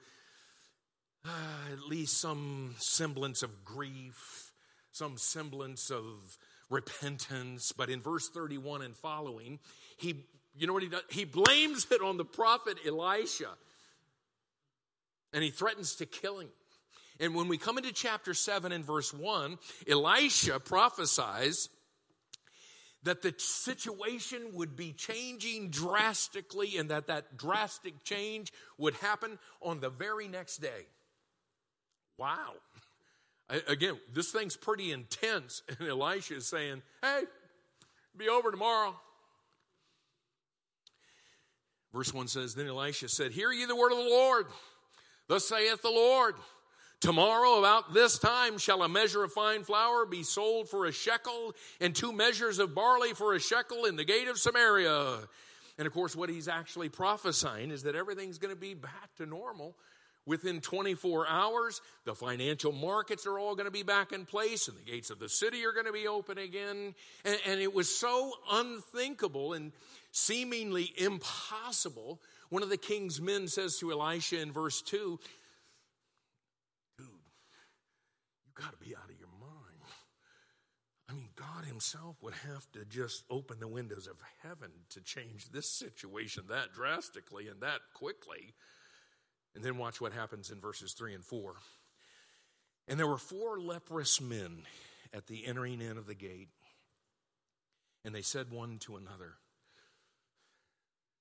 uh, at least some semblance of grief some semblance of repentance but in verse 31 and following he you know what he does he blames it on the prophet elisha and he threatens to kill him and when we come into chapter 7 and verse 1, Elisha prophesies that the situation would be changing drastically and that that drastic change would happen on the very next day. Wow. Again, this thing's pretty intense. And Elisha is saying, hey, be over tomorrow. Verse 1 says, Then Elisha said, Hear ye the word of the Lord. Thus saith the Lord. Tomorrow, about this time, shall a measure of fine flour be sold for a shekel, and two measures of barley for a shekel in the gate of Samaria. And of course, what he's actually prophesying is that everything's going to be back to normal within 24 hours. The financial markets are all going to be back in place, and the gates of the city are going to be open again. And, and it was so unthinkable and seemingly impossible. One of the king's men says to Elisha in verse 2 Dude, you got to be out of your mind. I mean, God Himself would have to just open the windows of heaven to change this situation that drastically and that quickly. And then watch what happens in verses 3 and 4. And there were four leprous men at the entering in of the gate, and they said one to another.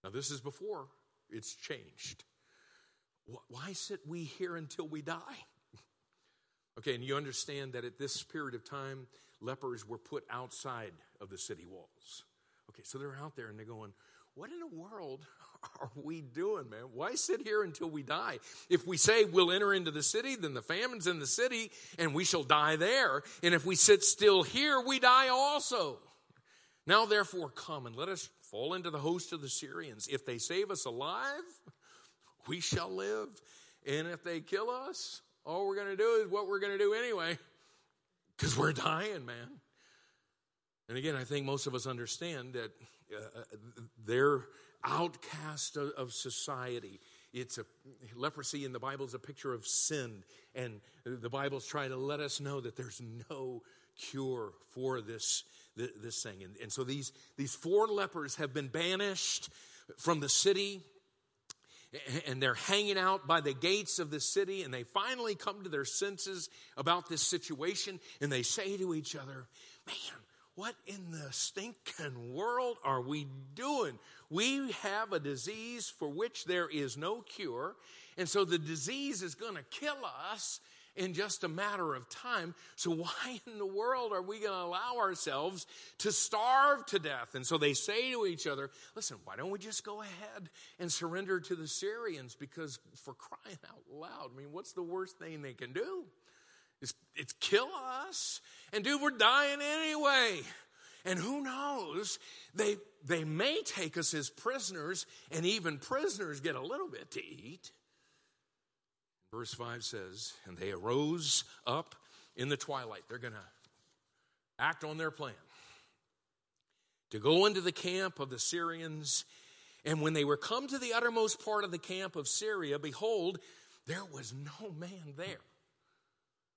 Now, this is before it's changed. Why sit we here until we die? [laughs] Okay, and you understand that at this period of time, lepers were put outside of the city walls. Okay, so they're out there and they're going, What in the world [laughs] are we doing, man? Why sit here until we die? If we say we'll enter into the city, then the famine's in the city and we shall die there. And if we sit still here, we die also. Now, therefore, come and let us fall into the host of the Syrians. If they save us alive, [laughs] we shall live. And if they kill us, all we're going to do is what we're going to do anyway, because we're dying, man. And again, I think most of us understand that uh, they're outcast of, of society. It's a leprosy in the Bible is a picture of sin, and the Bible's trying to let us know that there's no cure for this this thing. And, and so these these four lepers have been banished from the city and they're hanging out by the gates of the city and they finally come to their senses about this situation and they say to each other, Man, what in the stinking world are we doing? We have a disease for which there is no cure, and so the disease is going to kill us in just a matter of time. So, why in the world are we going to allow ourselves to starve to death? And so they say to each other, Listen, why don't we just go ahead and surrender to the Syrians? Because for crying out loud, I mean, what's the worst thing they can do? It's, it's kill us. And dude, we're dying anyway. And who knows, they, they may take us as prisoners, and even prisoners get a little bit to eat. Verse 5 says, And they arose up in the twilight. They're going to act on their plan to go into the camp of the Syrians. And when they were come to the uttermost part of the camp of Syria, behold, there was no man there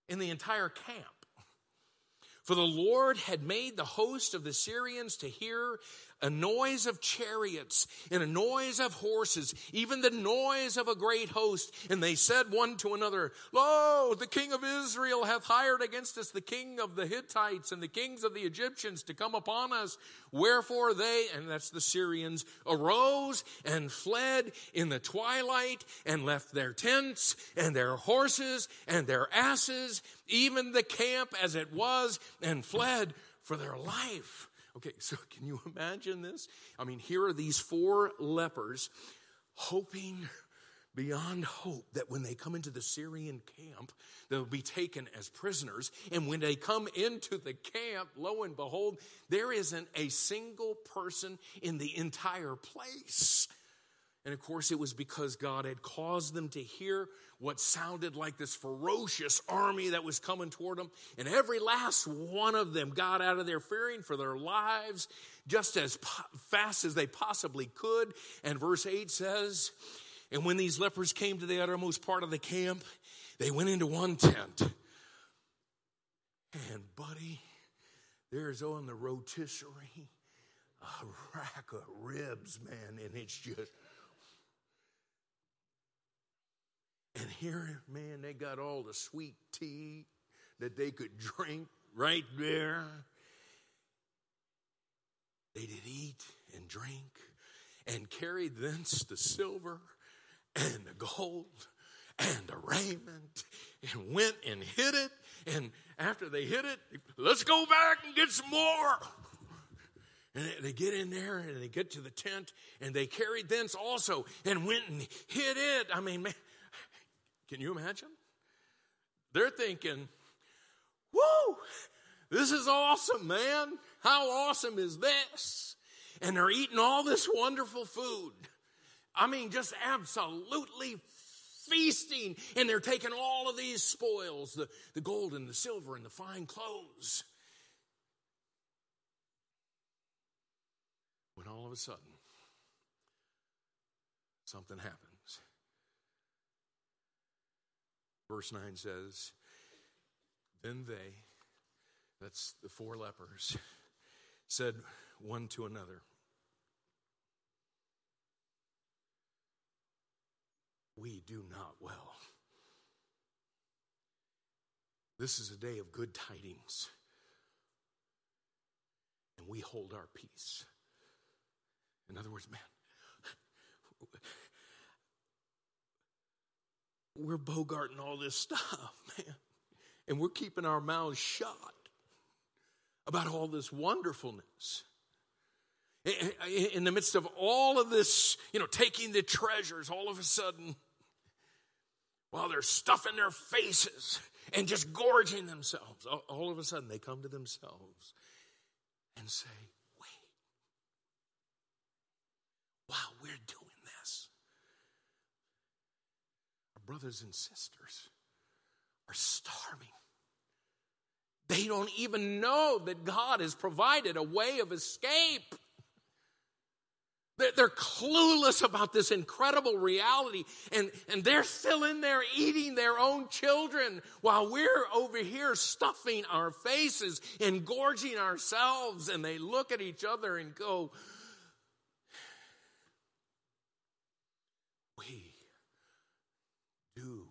in the entire camp. For the Lord had made the host of the Syrians to hear a noise of chariots and a noise of horses, even the noise of a great host. And they said one to another, Lo, the king of Israel hath hired against us the king of the Hittites and the kings of the Egyptians to come upon us. Wherefore they, and that's the Syrians, arose and fled in the twilight and left their tents and their horses and their asses, even the camp as it was, and fled for their life. Okay, so [laughs] can you imagine this? I mean, here are these four lepers hoping beyond hope that when they come into the Syrian camp, they'll be taken as prisoners. And when they come into the camp, lo and behold, there isn't a single person in the entire place. And of course, it was because God had caused them to hear what sounded like this ferocious army that was coming toward them. And every last one of them got out of there fearing for their lives just as fast as they possibly could. And verse 8 says, And when these lepers came to the uttermost part of the camp, they went into one tent. And, buddy, there's on the rotisserie a rack of ribs, man, and it's just And here, man, they got all the sweet tea that they could drink right there. They did eat and drink and carried thence the silver and the gold and the raiment and went and hid it. And after they hid it, let's go back and get some more. And they get in there and they get to the tent and they carried thence also and went and hid it. I mean, man, can you imagine? They're thinking, whoo, this is awesome, man. How awesome is this? And they're eating all this wonderful food. I mean, just absolutely feasting. And they're taking all of these spoils the, the gold and the silver and the fine clothes. When all of a sudden, something happened. Verse 9 says, Then they, that's the four lepers, [laughs] said one to another, We do not well. This is a day of good tidings, and we hold our peace. In other words, man, we're bogarting all this [laughs] stuff, man. And we're keeping our mouths shut about all this wonderfulness. in the midst of all of this, you know, taking the treasures, all of a sudden, while they're stuffing their faces and just gorging themselves, all of a sudden they come to themselves and say, wait, while we're doing this, our brothers and sisters are starving. They don't even know that God has provided a way of escape. They're clueless about this incredible reality, and, and they're still in there eating their own children while we're over here stuffing our faces and gorging ourselves. And they look at each other and go, We do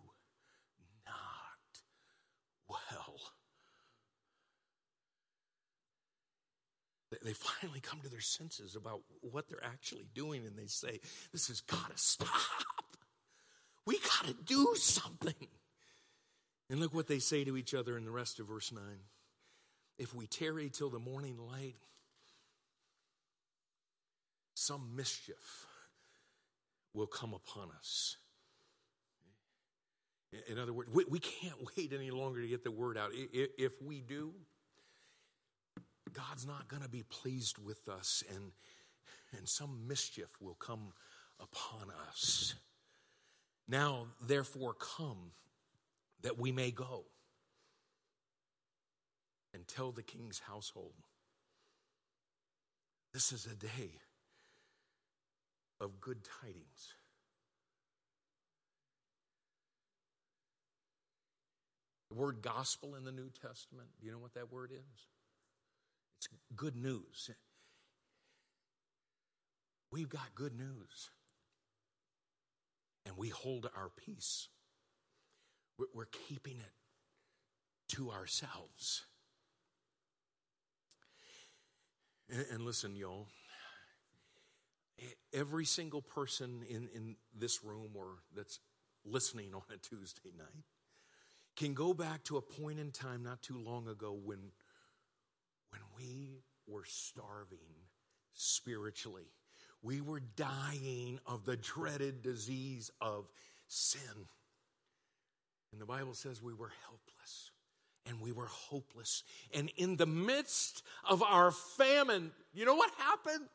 they [laughs] finally come to their senses about what they're actually doing and they say, This has got to stop. We got to do something. And look what they say to each other in the rest of verse 9. If we tarry till the morning light, some mischief will come upon us. In other words, we, we can't [laughs] wait any longer to get the word out. If we do, God's not going to be pleased with us, and, and some mischief will come upon us. Now, therefore, come that we may go and tell the king's household. This is a day of good tidings. The word gospel in the New Testament, do you know what that word is? It's good news. We've got good news. And we hold our peace. We're keeping it to ourselves. And listen, y'all, every single person in, in this room or that's listening on a Tuesday night can go back to a point in time not too long ago when when we were starving spiritually. We were dying of the dreaded disease of sin. And the Bible says we were helpless and we were hopeless. And in the midst of our famine, you know what happened?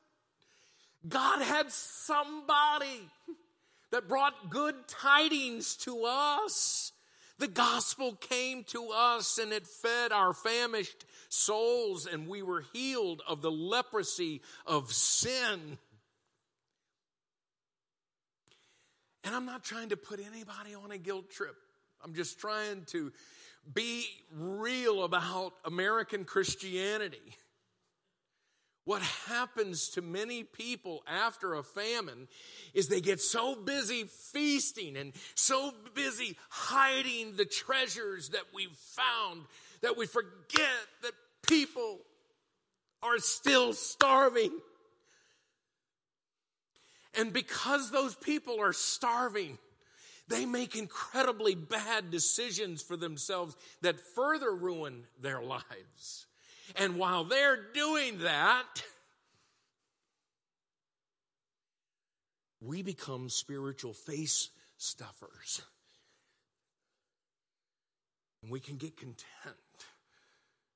God had somebody that brought good tidings to us. The gospel came to us and it fed our famished souls, and we were healed of the leprosy of sin. And I'm not trying to put anybody on a guilt trip. I'm just trying to be real about American Christianity. What happens to many people after a famine is they get so busy feasting and so busy hiding the treasures that we've found that we forget that people are still starving. And because those people are starving, they make incredibly bad decisions for themselves that further ruin their lives. And while they're doing that, we become spiritual face stuffers. And we can get content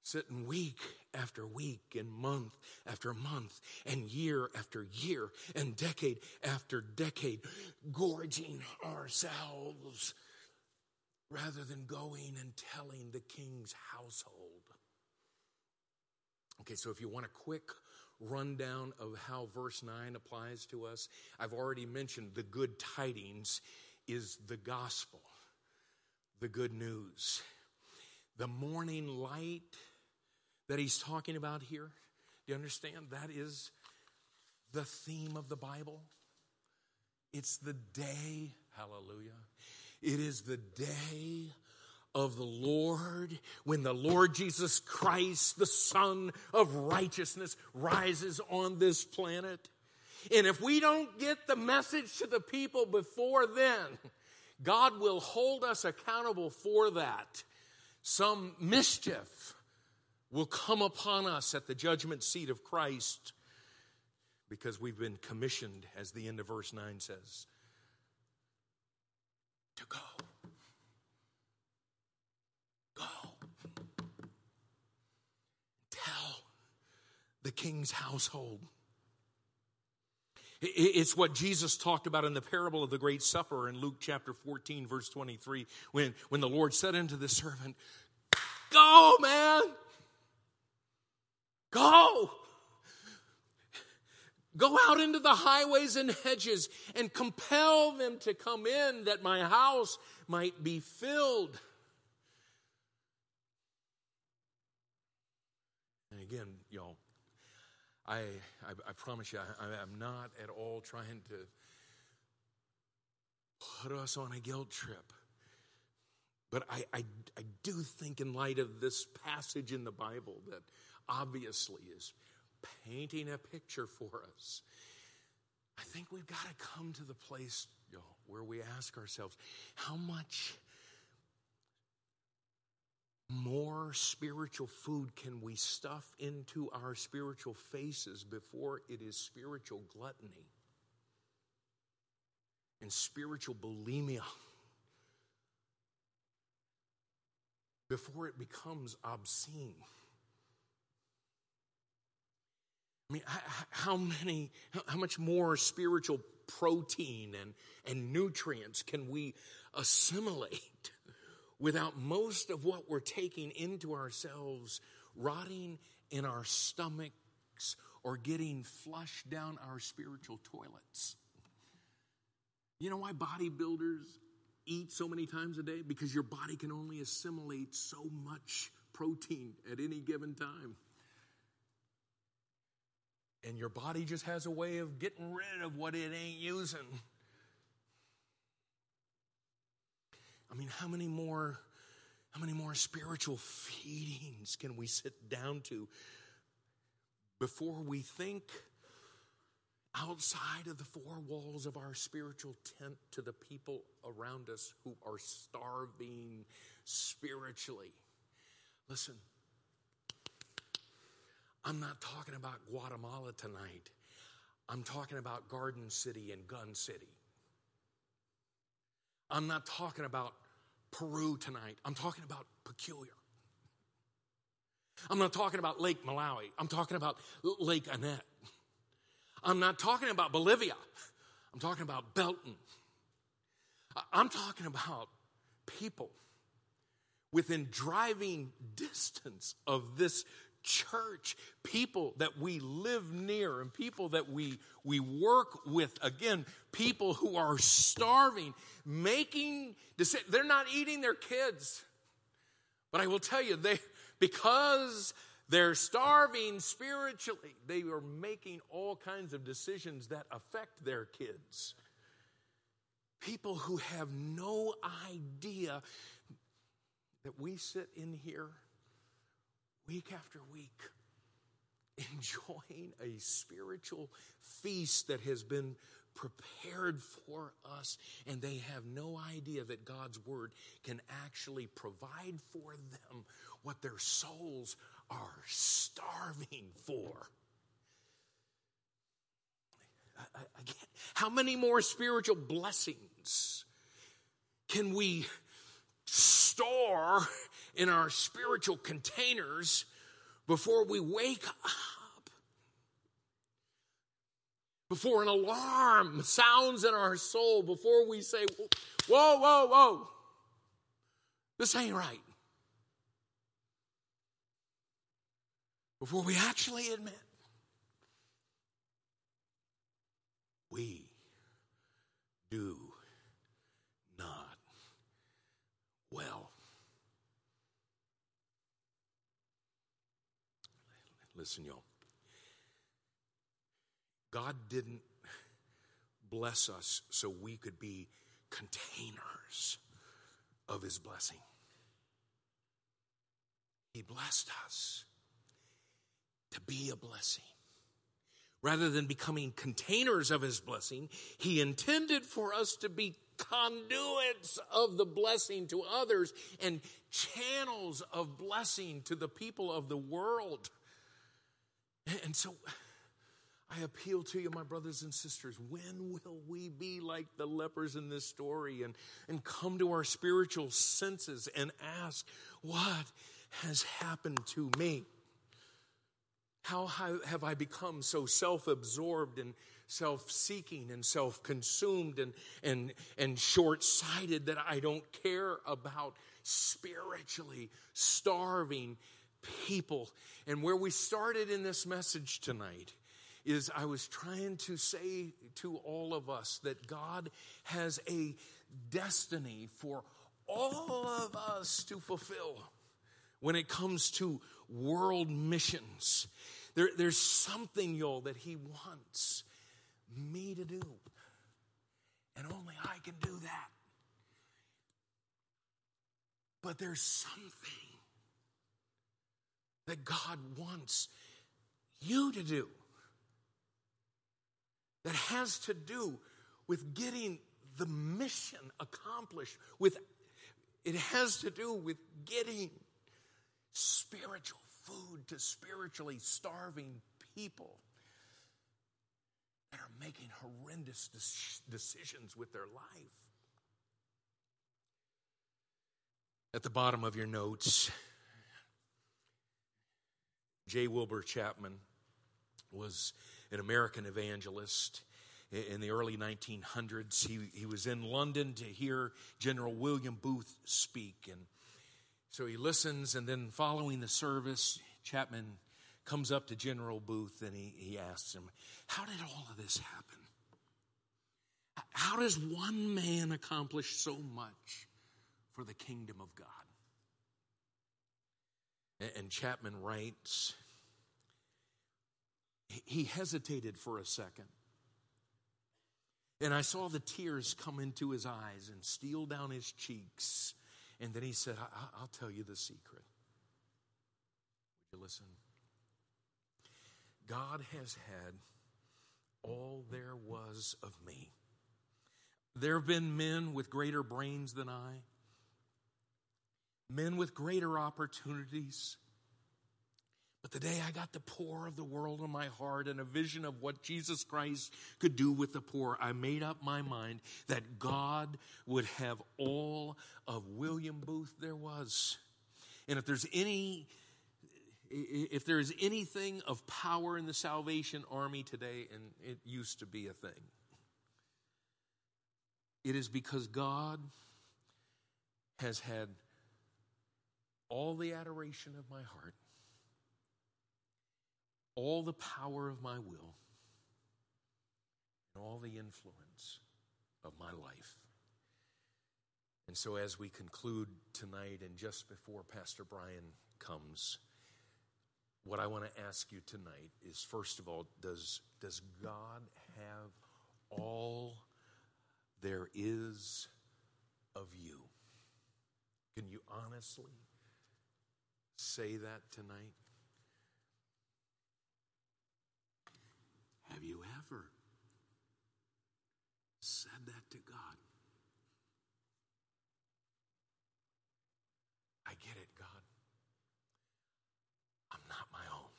sitting week after week and month after month and year after year and decade after decade, gorging ourselves rather than going and telling the king's household Okay, so if you want a quick rundown of how verse 9 applies to us, I've already mentioned the good tidings is the gospel, the good news. The morning light that he's talking about here, do you understand? That is the theme of the Bible. It's the day, hallelujah. It is the day of the Lord when the Lord Jesus Christ, the Sun of righteousness, rises on this planet. And if we don't get the message to the people before then, God will hold us accountable for that. Some mischief will come upon us at the judgment seat of Christ because we've been commissioned, as the end of verse 9 says, to go. Tell the king's household. It's what Jesus talked about in the parable of the Great Supper in Luke chapter 14, verse 23, when, when the Lord said unto the servant, Go, man! Go! Go out into the highways and hedges and compel them to come in that my house might be filled. And again, y'all, I, I, I promise you, I, I'm not at all trying to put us on a guilt trip. But I, I, I do think, in light of this passage in the Bible, that obviously is painting a picture for us. I think we've got to come to the place you know, where we ask ourselves, how much more spiritual food can we stuff into our spiritual faces before it is spiritual gluttony and spiritual bulimia? Before it becomes obscene. I mean, how many, how much more spiritual protein and, and nutrients can we assimilate without most of what we're taking into ourselves rotting in our stomachs or getting flushed down our spiritual toilets? You know why bodybuilders eat so many times a day? Because your body can only assimilate so much protein at any given time and your body just has a way of getting rid of what it ain't using. I mean, how many more how many more spiritual feedings can we sit down to before we think outside of the four walls of our spiritual tent to the people around us who are starving spiritually? Listen, I'm not talking about Guatemala tonight. I'm talking about Garden City and Gunn City. I'm not talking about Peru tonight. I'm talking about peculiar. I'm not talking about Lake Malawi. I'm talking about Lake Annette. I'm not talking about Bolivia. I'm talking about Belton. I'm talking about people within driving distance of this church, people that we live near and people that we, we work with, again, people who are starving, making. They're not eating their kids. But I will tell you, they, because they're starving spiritually, they are making all kinds of decisions that affect their kids. People who have no idea that we sit in here week after week, [laughs] enjoying a spiritual feast that has been prepared for us, and they have no idea that God's Word can actually provide for them what their souls are starving for. Again, how many more spiritual blessings can we store in our spiritual containers before we wake up. Before an alarm sounds in our soul, before we say, Whoa, whoa, whoa, this ain't right. Before we actually admit, we do not well. Listen, y'all. God didn't bless us so we could be containers of His blessing. He blessed us to be a blessing. Rather than becoming containers of His blessing, He intended for us to be conduits of the blessing to others and channels of blessing to the people of the world. And so I appeal to you, my brothers and sisters, when will we be like the lepers in this story and, and come to our spiritual senses and ask, What has happened to me? How have I become so self absorbed and self seeking and self consumed and, and, and short sighted that I don't care about spiritually starving people? And where we started in this message tonight is I was trying to say to all of us that God has a destiny for all of us to fulfill when it comes to world missions. There, there's something, y'all, that He wants me to do. And only I can do that. But there's something that God wants you to do that has to do with getting the mission accomplished with it has to do with getting spiritual food to spiritually starving people that are making horrendous decisions with their life. At the bottom of your notes j wilbur chapman was an American evangelist in the early 1900s. He, he was in London to hear General William Booth speak. And so he listens, and then following the service, Chapman comes up to General Booth and he, he asks him, How did all of this happen? How does one man accomplish so much for the kingdom of God? And Chapman writes, he hesitated for a second. And I saw the tears come into his eyes and steal down his cheeks. And then he said, I- will tell you the secret. Would you listen? God has had all there was of me. There have been men with greater brains than I, men with greater opportunities but the day I got the poor of the world in my heart and a vision of what Jesus Christ could do with the poor, I made up my mind that God would have all of William Booth there was. And if there's any if there is anything of power in the Salvation Army today, and it used to be a thing, it is because God has had all the adoration of my heart all the power of my will and all the influence of my life. And so, as we conclude tonight, and just before Pastor Brian comes, what I want to ask you tonight is first of all, does, does God have all there is of you? Can you honestly say that tonight? Have you ever said that to God? I get it, God. I'm not my own.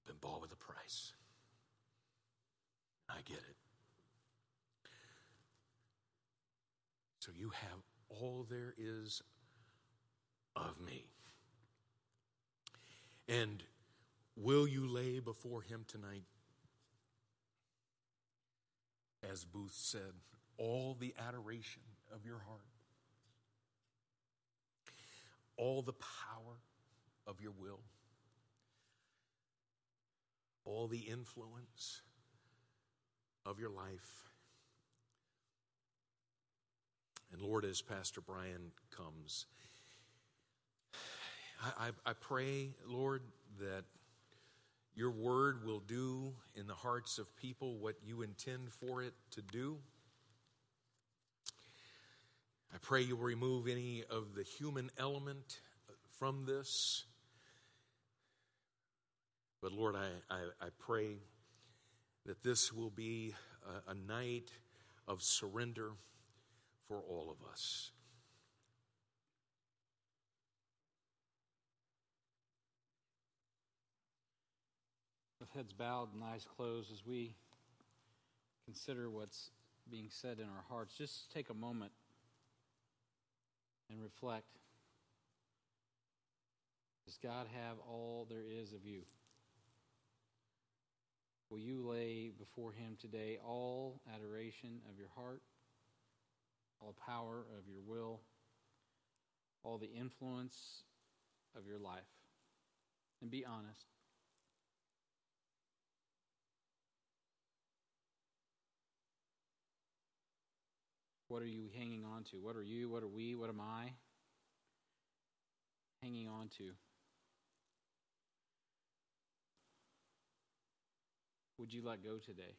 I've been bought with a price. I get it. So you have all there is of me. And Will you lay before him tonight? As Booth said, all the adoration of your heart, all the power of your will, all the influence of your life. And Lord, as Pastor Brian comes, I, I, pray, Lord, that your word will do in the hearts of people what you intend for it to do. I pray you'll remove any of the human element from this. But Lord, I, I, I pray that this will be a, a night of surrender for all of us. Heads bowed and eyes closed as we consider what's being said in our hearts, just take a moment and reflect. Does God have all there is of you? Will you lay before Him today all adoration of your heart, all power of your will, all the influence of your life? And be honest. What are you hanging on to? What are you? What are we? What am I hanging on to? Would you let go today?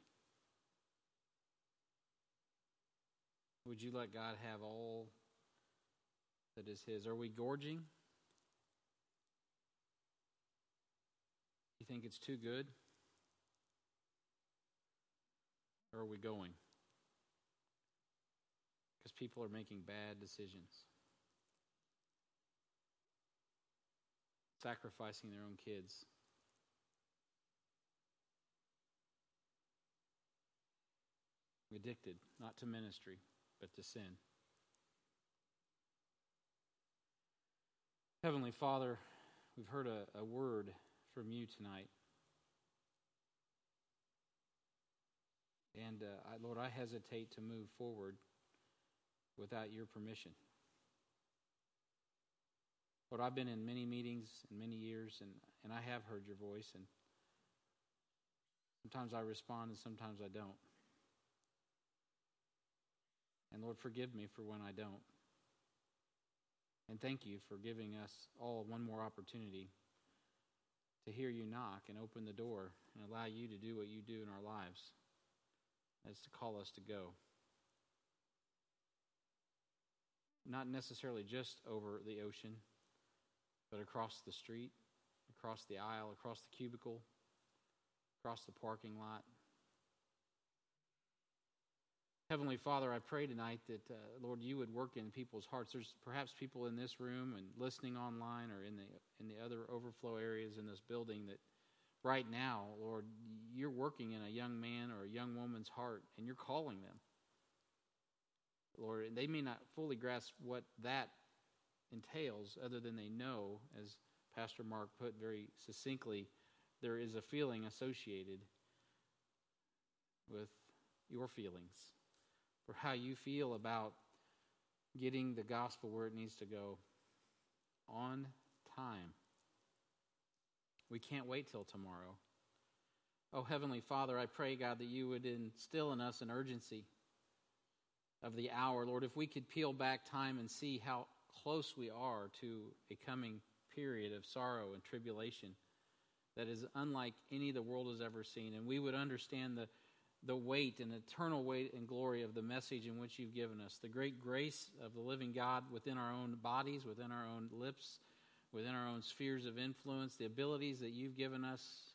Would you let God have all that is His? Are we gorging? You think it's too good? Or are we going? People are making bad decisions, sacrificing their own kids. Addicted, not to ministry, but to sin. Heavenly Father, we've heard a, a word from you tonight. And uh, I, Lord, I hesitate to move forward without your permission. Lord, I've been in many meetings in many years, and, and I have heard your voice, and sometimes I respond and sometimes I don't. And Lord, forgive me for when I don't. And thank you for giving us all one more opportunity to hear you knock and open the door and allow you to do what you do in our lives. That's to call us to go. Not necessarily just over the ocean, but across the street, across the aisle, across the cubicle, across the parking lot. Heavenly Father, I pray tonight that, uh, Lord, you would work in people's hearts. There's perhaps people in this room and listening online or in the, in the other overflow areas in this building that right now, Lord, you're working in a young man or a young woman's heart and you're calling them. Lord, they may not fully grasp what that entails, other than they know, as Pastor Mark put very succinctly, there is a feeling associated with your feelings for how you feel about getting the gospel where it needs to go on time. We can't wait till tomorrow. Oh, Heavenly Father, I pray, God, that you would instill in us an urgency of the hour. Lord, if we could peel back time and see how close we are to a coming period of sorrow and tribulation that is unlike any the world has ever seen, and we would understand the the weight and eternal weight and glory of the message in which you've given us, the great grace of the living God within our own bodies, within our own lips, within our own spheres of influence, the abilities that you've given us.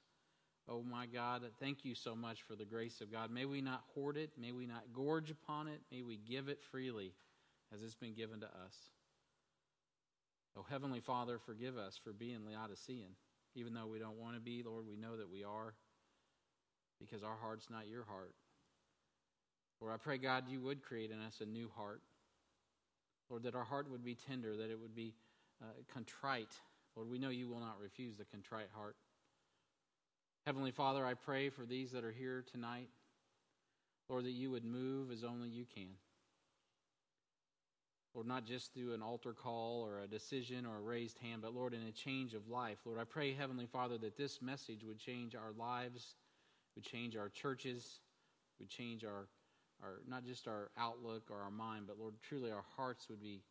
Oh my God, thank you so much for the grace of God. May we not hoard it, may we not gorge upon it, may we give it freely as it's been given to us. Oh Heavenly Father, forgive us for being Laodicean. Even though we don't want to be, Lord, we know that we are because our heart's not your heart. Lord, I pray, God, you would create in us a new heart. Lord, that our heart would be tender, that it would be uh, contrite. Lord, we know you will not refuse the contrite heart. Heavenly Father, I pray for these that are here tonight, Lord, that you would move as only you can. Lord, not just through an altar call or a decision or a raised hand, but Lord, in a change of life. Lord, I pray, Heavenly Father, that this message would change our lives would change our churches, would change our, our not just our outlook or our mind, but Lord, truly our hearts would be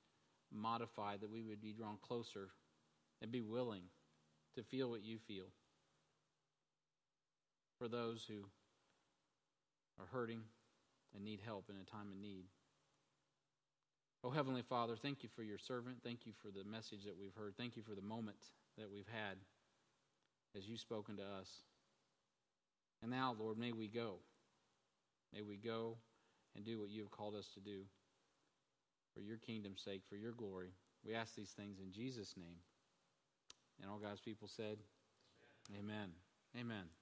modified, that we would be drawn closer and be willing to feel what you feel. For those who are hurting and need help in a time of need. Oh, Heavenly Father, thank you for your servant. Thank you for the message that we've heard. Thank you for the moment that we've had as you've spoken to us. And now, Lord, may we go. May we go and do what you have called us to do for your kingdom's sake, for your glory. We ask these things in Jesus' name. And all God's people said, Amen. Amen. Amen.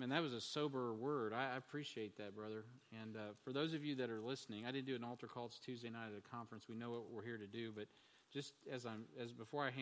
Man, that was a sober word. I, appreciate that, brother. And uh, for those of you that are listening, I didn't do an altar call. It's Tuesday night at a conference. We know what we're here to do, but just as I'm as before I hand